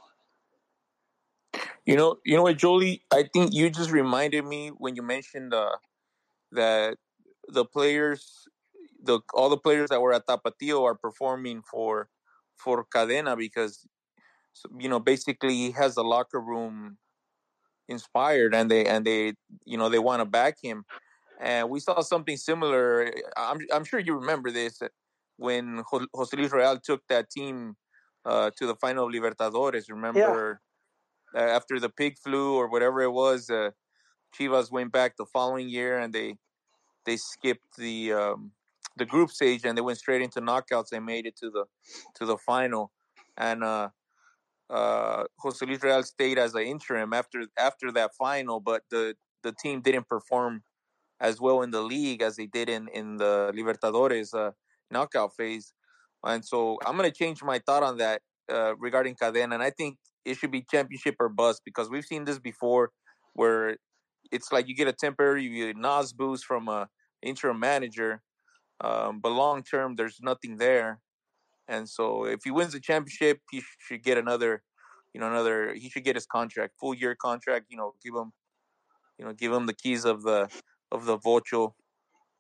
You know, you know what, Jolie? I think you just reminded me when you mentioned uh, that the players, the all the players that were at Tapatio are performing for for Cadena because you know basically he has the locker room inspired and they and they you know they want to back him and we saw something similar. I'm I'm sure you remember this when Jose Luis Real took that team uh, to the final of Libertadores. Remember yeah. uh, after the pig flu or whatever it was, uh, Chivas went back the following year and they they skipped the um, the group stage and they went straight into knockouts. They made it to the to the final, and uh, uh, Jose Luis Real stayed as an interim after after that final, but the the team didn't perform as well in the league as they did in in the Libertadores uh, knockout phase, and so I'm gonna change my thought on that uh, regarding Cadena, and I think it should be championship or bust because we've seen this before, where it's like you get a temporary NOS boost from a interim manager, um, but long term there's nothing there, and so if he wins the championship, he should get another, you know, another. He should get his contract, full year contract. You know, give him, you know, give him the keys of the of the Vocho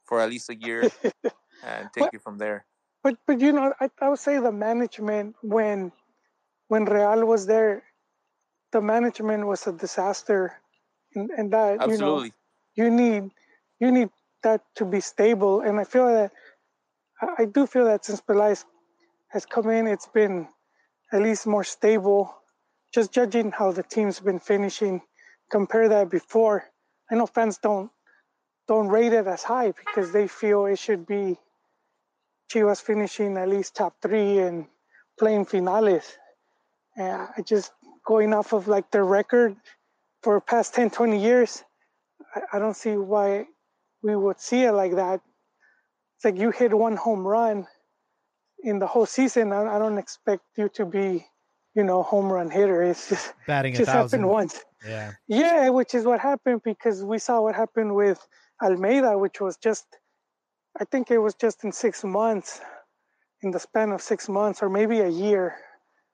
for at least a year [laughs] and take But- it from there. But but you know, I, I would say the management when when Real was there, the management was a disaster, and, and that you know you need you need that to be stable. And I feel that I, do feel that since Peláez has come in, it's been at least more stable. Just judging how the team's been finishing, compare that before. I know fans don't don't rate it as high because they feel it should be Chivas finishing at least top three and playing finales. And I just going off of like their record for past 10, 20 years, I, I don't see why we would see it like that. It's like you hit one home run in the whole season. I, I don't expect you to be, you know, home run hitter. It's just Batting a just thousand. happened once. Yeah. Yeah, which is what happened because we saw what happened with Almeyda, which was just, I think it was just in six months, in the span of six months, or maybe a year,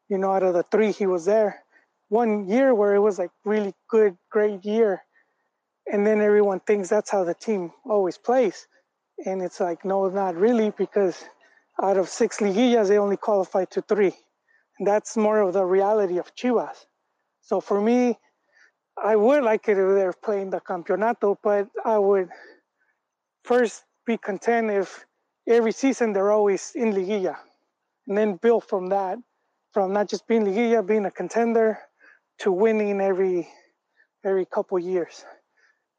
you know, out of the three he was there. One year where it was like really good, great year. And then everyone thinks that's how the team always plays. And it's like, no, not really, because out of six liguillas, they only qualified to three. And that's more of the reality of Chivas. So for me, I would like it if they're playing the campeonato, but I would first be content if every season they're always in liguilla, and then build from that, from not just being liguilla, being a contender, to winning every every couple years.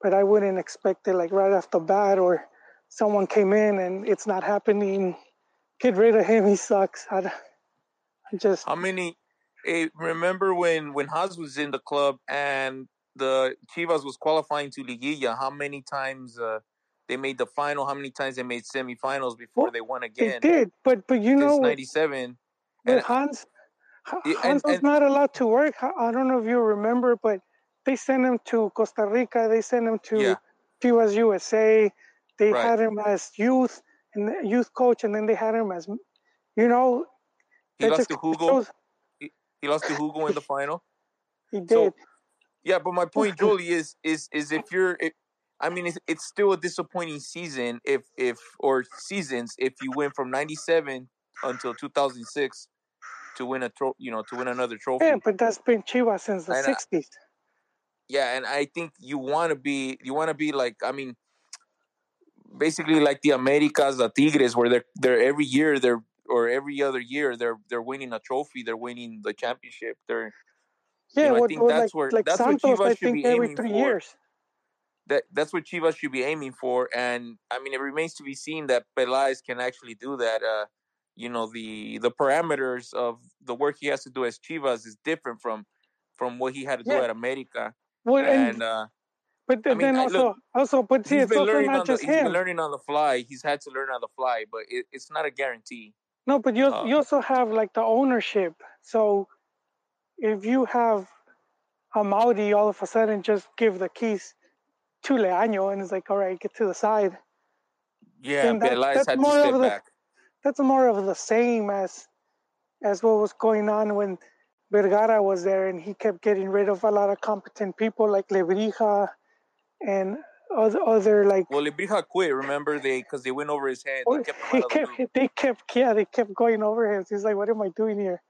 But I wouldn't expect it like right off the bat, or someone came in and it's not happening. Get rid of him. He sucks. I, I just How many? Eh, remember when when Hans was in the club and the Chivas was qualifying to Liguilla? How many times uh, they made the final? How many times they made semifinals before Well, they won again? they did. But but you know, '97. And- Hans, Hans and- was and- not allowed to work. I don't know if you remember, but they sent him to Costa Rica. They sent him to Yeah. Chivas USA. They Right. had him as youth and youth coach, and then they had him as, you know, He lost to Hugo. shows- He lost to Hugo in the final. [laughs] He did. So, yeah, but my point, [laughs] Julie, is is is if you're, if, I mean, it's, it's still a disappointing season if if or seasons if you win from '97 until 2006 to win a tro- you know to win another trophy. yeah, but that's been Chivas since the I know. '60s. yeah and i think you want to be you want to be like i mean basically like the americas the tigres where they're they're every year they're or every other year they're they're winning a trophy they're winning the championship they're Yeah, know, I what, think what that's like where- like that's what Chivas I should think be every aiming three for. years. that that's what chivas should be aiming for and i mean it remains to be seen that Peláez can actually do that uh you know the the parameters of the work he has to do as chivas is different from from what he had to do at america Well, and, and uh but then, mean, I- also look, also, but see, he's also not on the just he's been learning on the fly. He's had to learn on the fly, but it, it's not a guarantee. No, but you Uh, you also have like the ownership. So if you have Amaury all of a sudden just give the keys to Leaño and it's like, all right, get to the side. Yeah, that- that's had to more step of the- back. That's more of the same as as what was going on when Vergara was there and he kept getting rid of a lot of competent people like Lebrija and other other like Well, Lebrija quit. Remember they because they went over his head. They kept him he the kept, they kept, yeah, they kept going over him. He's like, what am I doing here?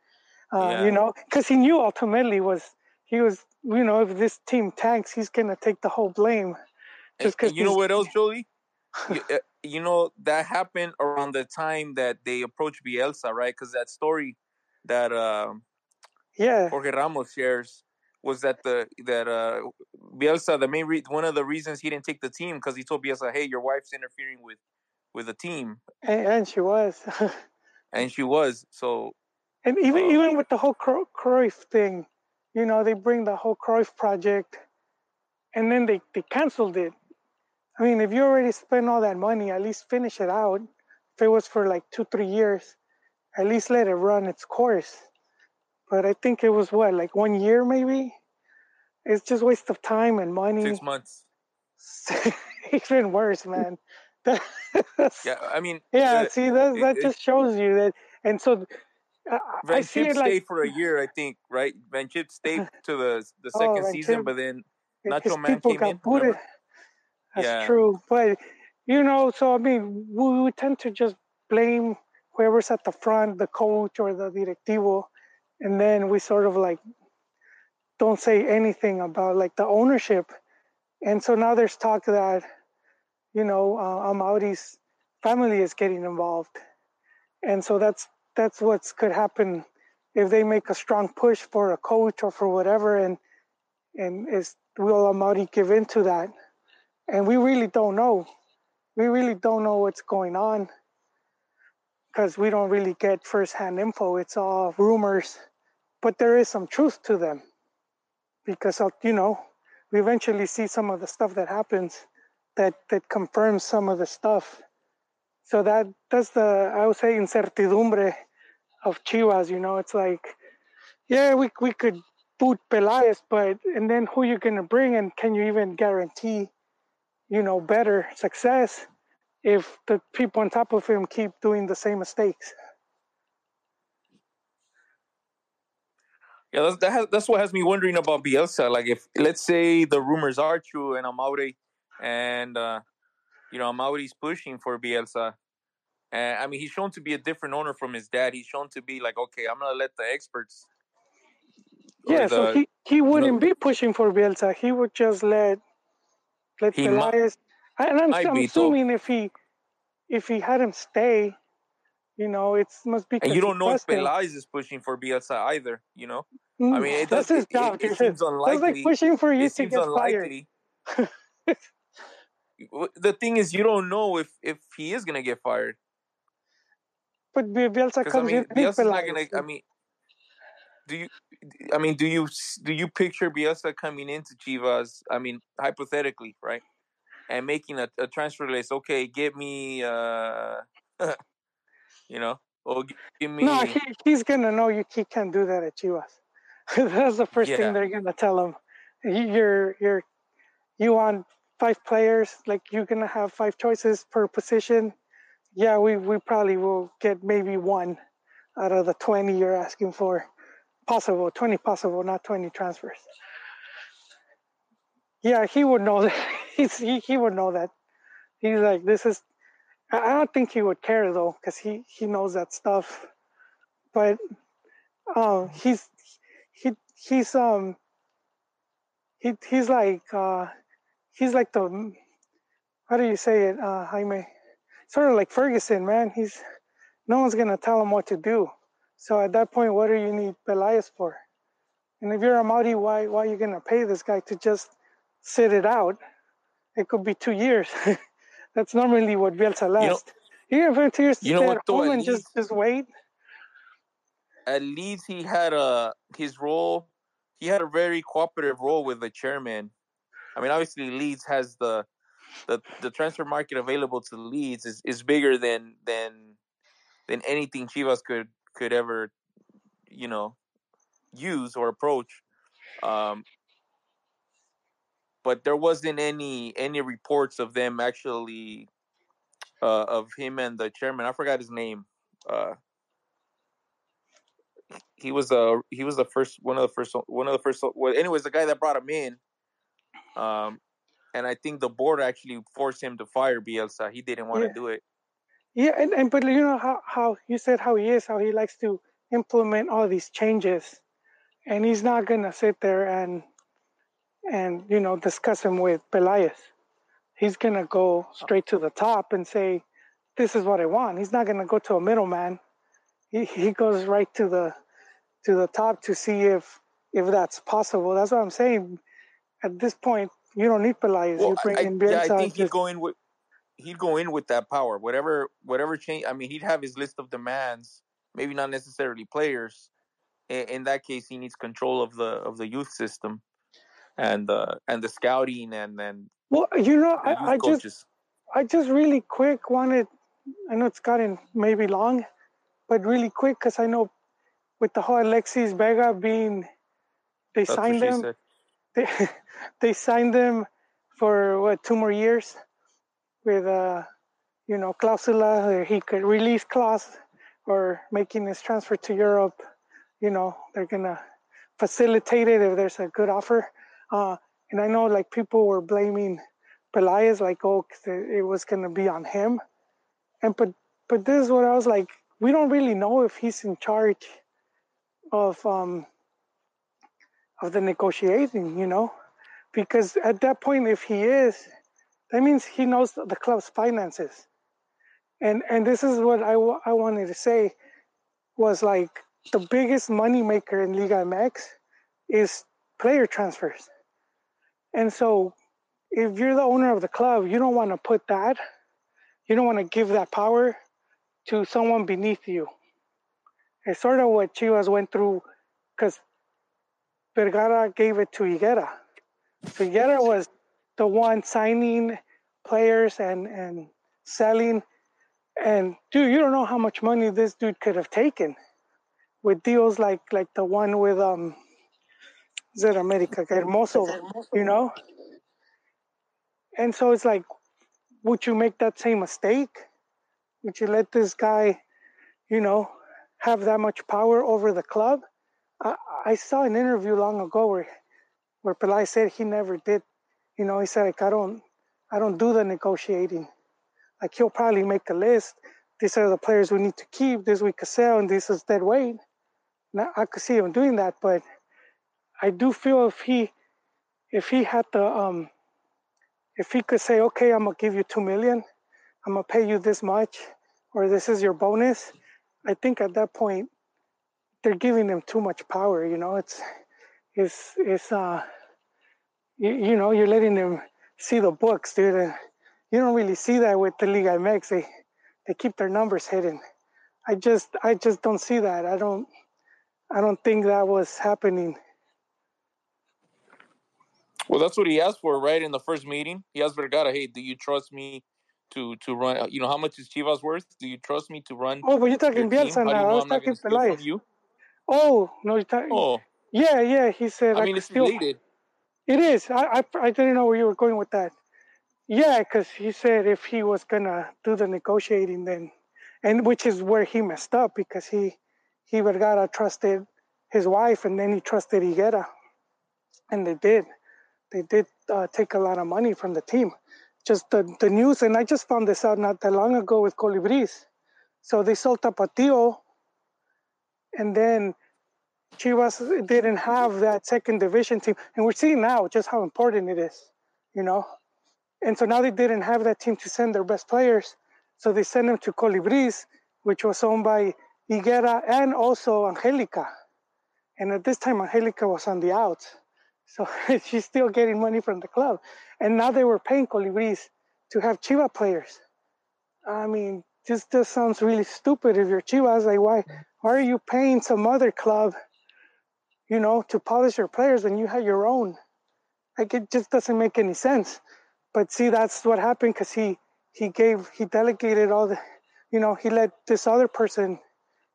Uh, Yeah. You know, because he knew ultimately was he was, you know, if this team tanks, he's gonna take the whole blame. Just because you know what else, Jolie? [laughs] you, uh, you know that happened around the time that they approached Bielsa, right? Because that story that um Yeah, Jorge Ramos shares was that the that uh Bielsa the main re- one of the reasons he didn't take the team because he told Bielsa, "Hey, your wife's interfering with with the team, and, and she was. [laughs] and she was. So And even Um, even with the whole Cro- Cruyff thing, you know, they bring the whole Cruyff project, and then they they canceled it. I mean, if you already spent all that money, at least finish it out. If it was for like two three years, at least let it run its course. But I think it was what like one year maybe. It's just waste of time and money. six months. [laughs] even worse, man. [laughs] Yeah, I mean, yeah, see, that it- that it- just shows you that, and so uh, I Van see Chip it like stayed for a year, I think, right? Van 't Schip stayed [laughs] to the the Oh, second Van season, Chip. but then Because Nacho Man came in, booted. remember? That's Yeah. true, but you know, so I mean, we, we tend to just blame whoever's at the front, the coach or the directivo, and then we sort of like don't say anything about like the ownership. And so now there's talk that you know uh, Amaury's family is getting involved, and so that's that's what's could happen if they make a strong push for a coach or for whatever, and and is will Amaury give into that? And we really don't know. We really don't know what's going on because we don't really get firsthand info. It's all rumors, but there is some truth to them because of, you know we eventually see some of the stuff that happens that that confirms some of the stuff. So that that's the I would say incertidumbre of Chivas. You know, it's like yeah, we we could boot Pelaez, but and then who you gonna bring and can you even guarantee, you know, better success if the people on top of him keep doing the same mistakes? Yeah, that's that has, that's what has me wondering about Bielsa. Like, if let's say the rumors are true and Amaury, and uh, you know Amaury's pushing for Bielsa, and I mean he's shown to be a different owner from his dad. He's shown to be like, okay, I'm gonna let the experts. Yeah, so he, he wouldn't be pushing for Bielsa. He would just let let Pelaez. And I'm, might I'm assuming if he if he had him stay, you know, it must be. and you don't know if trusts is pushing for Bielsa either. You know, Mm, I mean, it that's does. his It, job. it, it [laughs] seems That's unlikely. like pushing for you it to seems get unlikely. [laughs] W- the thing is, you don't know if if he is gonna get fired But Bi- Bielsa because I comes mean, in. Bielsa's not gonna. I mean, do you? I mean, do you do you picture Bielsa coming into Chivas? I mean, hypothetically, right, and making a, a transfer list. Okay, give me, uh, [laughs] you know, or give me. No, he, he's gonna know you. He can't do that at Chivas. [laughs] That's the first Yeah. thing they're gonna tell him. You- You're you're you want five players, like you're gonna have five choices per position. Yeah, we we probably will get maybe one out of the twenty you're asking for. Possible, twenty possible, not twenty transfers. Yeah, he would know that. [laughs] He's he, he would know that. He's like, this is. I don't think he would care though, because he he knows that stuff. But um, he's he he's um he he's like uh he's like the how do you say it, uh, Jaime? Sort of like Ferguson, man. He's no one's gonna tell him what to do. So at that point, what do you need Pelaez for? And if you're Amaury, why why are you gonna pay this guy to just sit it out? It could be two years. [laughs] That's normally what Bielsa know- lasts. You give him two years to you know stay what, at home at and just just wait. at least he had a his role. He had a very cooperative role with the chairman. I mean, obviously Leeds has the the the transfer market available to Leeds is, is bigger than than than anything Chivas could could ever you know use or approach. Um, but there wasn't any any reports of them actually uh, of him and the chairman. I forgot his name. Uh, he was uh he was the first one of the first one of the first well anyways the guy that brought him in um and i think the board actually forced him to fire bielsa he didn't want to do it Yeah, and, and but you know how, how you said how he is, how he likes to implement all these changes, and he's not gonna sit there and and you know discuss him with Pelaez. He's gonna go straight to the top and say, "This is what I want." He's not gonna go to a middleman. He he goes right to the to the top to see if if that's possible. That's what I'm saying. At this point, you don't need Pelaez. well you bring I, in yeah, I Bielsa. think he'd go in with he'd go in with that power. Whatever whatever change. I mean, he'd have his list of demands. Maybe not necessarily players. In, in that case, he needs control of the of the youth system, and uh, and the scouting and then Well, you know, I, I just I just really quick wanted. I know it's gotten maybe long, but really quick because I know with the whole Alexis Vega being, they That's signed them. said. [laughs] They they signed them for what two more years, with uh, you know, clausula he could release clause or making his transfer to Europe. You know, they're gonna facilitate it if there's a good offer. Uh, and I know like people were blaming Pelaez, like, oh, it it was gonna be on him. And but but this is what I was like. We don't really know if he's in charge of um of the negotiating, you know, because at that point, if he is, that means he knows the club's finances. And and this is what I, I wanted to say was like the biggest money maker in Liga MX is player transfers. And so if you're the owner of the club, you don't want to put that, you don't want to give that power to someone beneath you. It's sort of what Chivas went through because Vergara gave it to Higuera. So Higuera was the one signing players and, and selling. And dude, you don't know how much money this dude could have taken with deals like like the one with um Zed America, Hermoso, you know? And so it's like, would you make that same mistake? Would you let this guy, you know, have that much power over the club? I, I saw an interview long ago where where Pelay said he never did. You know, he said like I don't I don't do the negotiating. Like he'll probably make a list. These are the players we need to keep. This we could sell, and this is dead weight. Now I could see him doing that, but I do feel if he if he had the um if he could say, okay, I'm gonna give you two million, I'm gonna pay you this much, or this is your bonus. I think at that point they're giving him too much power. You know, it's it's it's uh you, you know you're letting them see the books, dude. And you don't really see that with the Liga MX. They they keep their numbers hidden. I just I just don't see that. I don't I don't think that was happening. Well, that's what he asked for, right? In the first meeting, he asked Vergara, "Hey, do you trust me to to run? Uh, you know, how much is Chivas worth? Do you trust me to run Oh, but you're talking? Bielsa do you now. I was I'm talking Pelaez. you?" Oh no, you're talking. Oh, Yeah, yeah. He said I I, mean, it's still. related. It is. I, I I didn't know where you were going with that. Yeah, because he said if he was gonna do the negotiating, then, and which is where he messed up because he he Vergara trusted his wife and then he trusted Higuera, and they did. They did uh, take a lot of money from the team. Just the, the news, and I just found this out not that long ago with Colibris. So they sold Tapatio, and then Chivas didn't have that second division team, and we're seeing now just how important it is, you know. And so now they didn't have that team to send their best players, so they sent them to Colibris, which was owned by Higuera and also Angelica. And at this time, Angelica was on the outs, so [laughs] she's still getting money from the club. And now they were paying Colibris to have Chiva players. I mean, this just sounds really stupid if you're Chivas. Like, why, why are you paying some other club, you know, to polish your players when you have your own? Like, it just doesn't make any sense. But see, that's what happened because he he gave he delegated all the, you know, he let this other person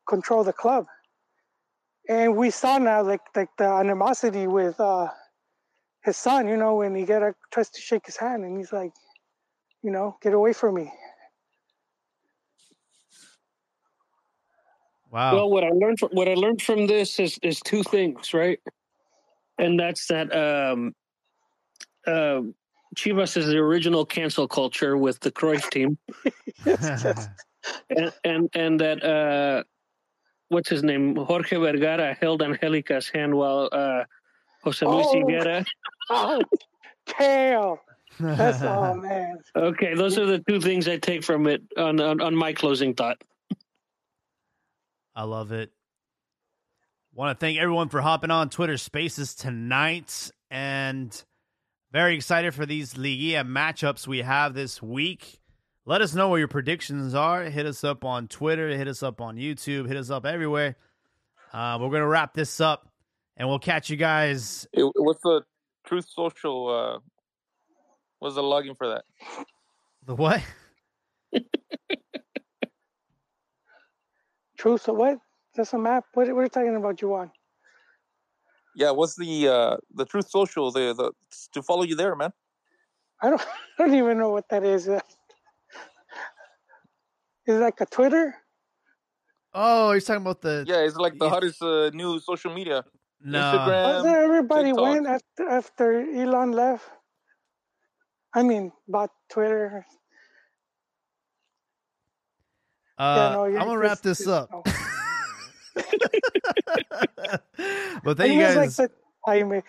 control the club. And we saw now like like the animosity with uh his son, you know, when he get a, tries to shake his hand and he's like, you know, get away from me. Wow. Well, what I learned from what I learned from this is is two things, right? And that's that um, uh, Chivas is the original cancel culture with the Cruyff team, [laughs] [laughs] and and, and that uh, what's his name Jorge Vergara held Angelica's hand while uh, Jose Luis Oh. Higuera. Oh, damn. That's [laughs] oh man. Okay, those are the two things I take from it on on, on my closing thought. I love it. Want to thank everyone for hopping on Twitter Spaces tonight, and very excited for these Liga matchups we have this week. let us know what your predictions are. Hit us up on Twitter, hit us up on YouTube, hit us up everywhere. Uh, we're gonna wrap this up, and we'll catch you guys. It, what's the Truth Social? Uh, what's the login for that? The what? [laughs] Truth So what? That's a map. What, what are you talking about, you Juwan? Yeah, what's the uh the Truth Social? The the to follow you there, man. I don't. [laughs] I don't even know what that is. [laughs] Is it like a Twitter? Oh, you're talking about the Yeah, it's like the Yeah. hottest uh, new social media. No. Instagram. Everybody TikTok. went after after Elon left? I mean, bought Twitter. Uh, yeah, no, I'm gonna wrap this up. no. [laughs] but I thank you think it was guys. Like the, Jaime,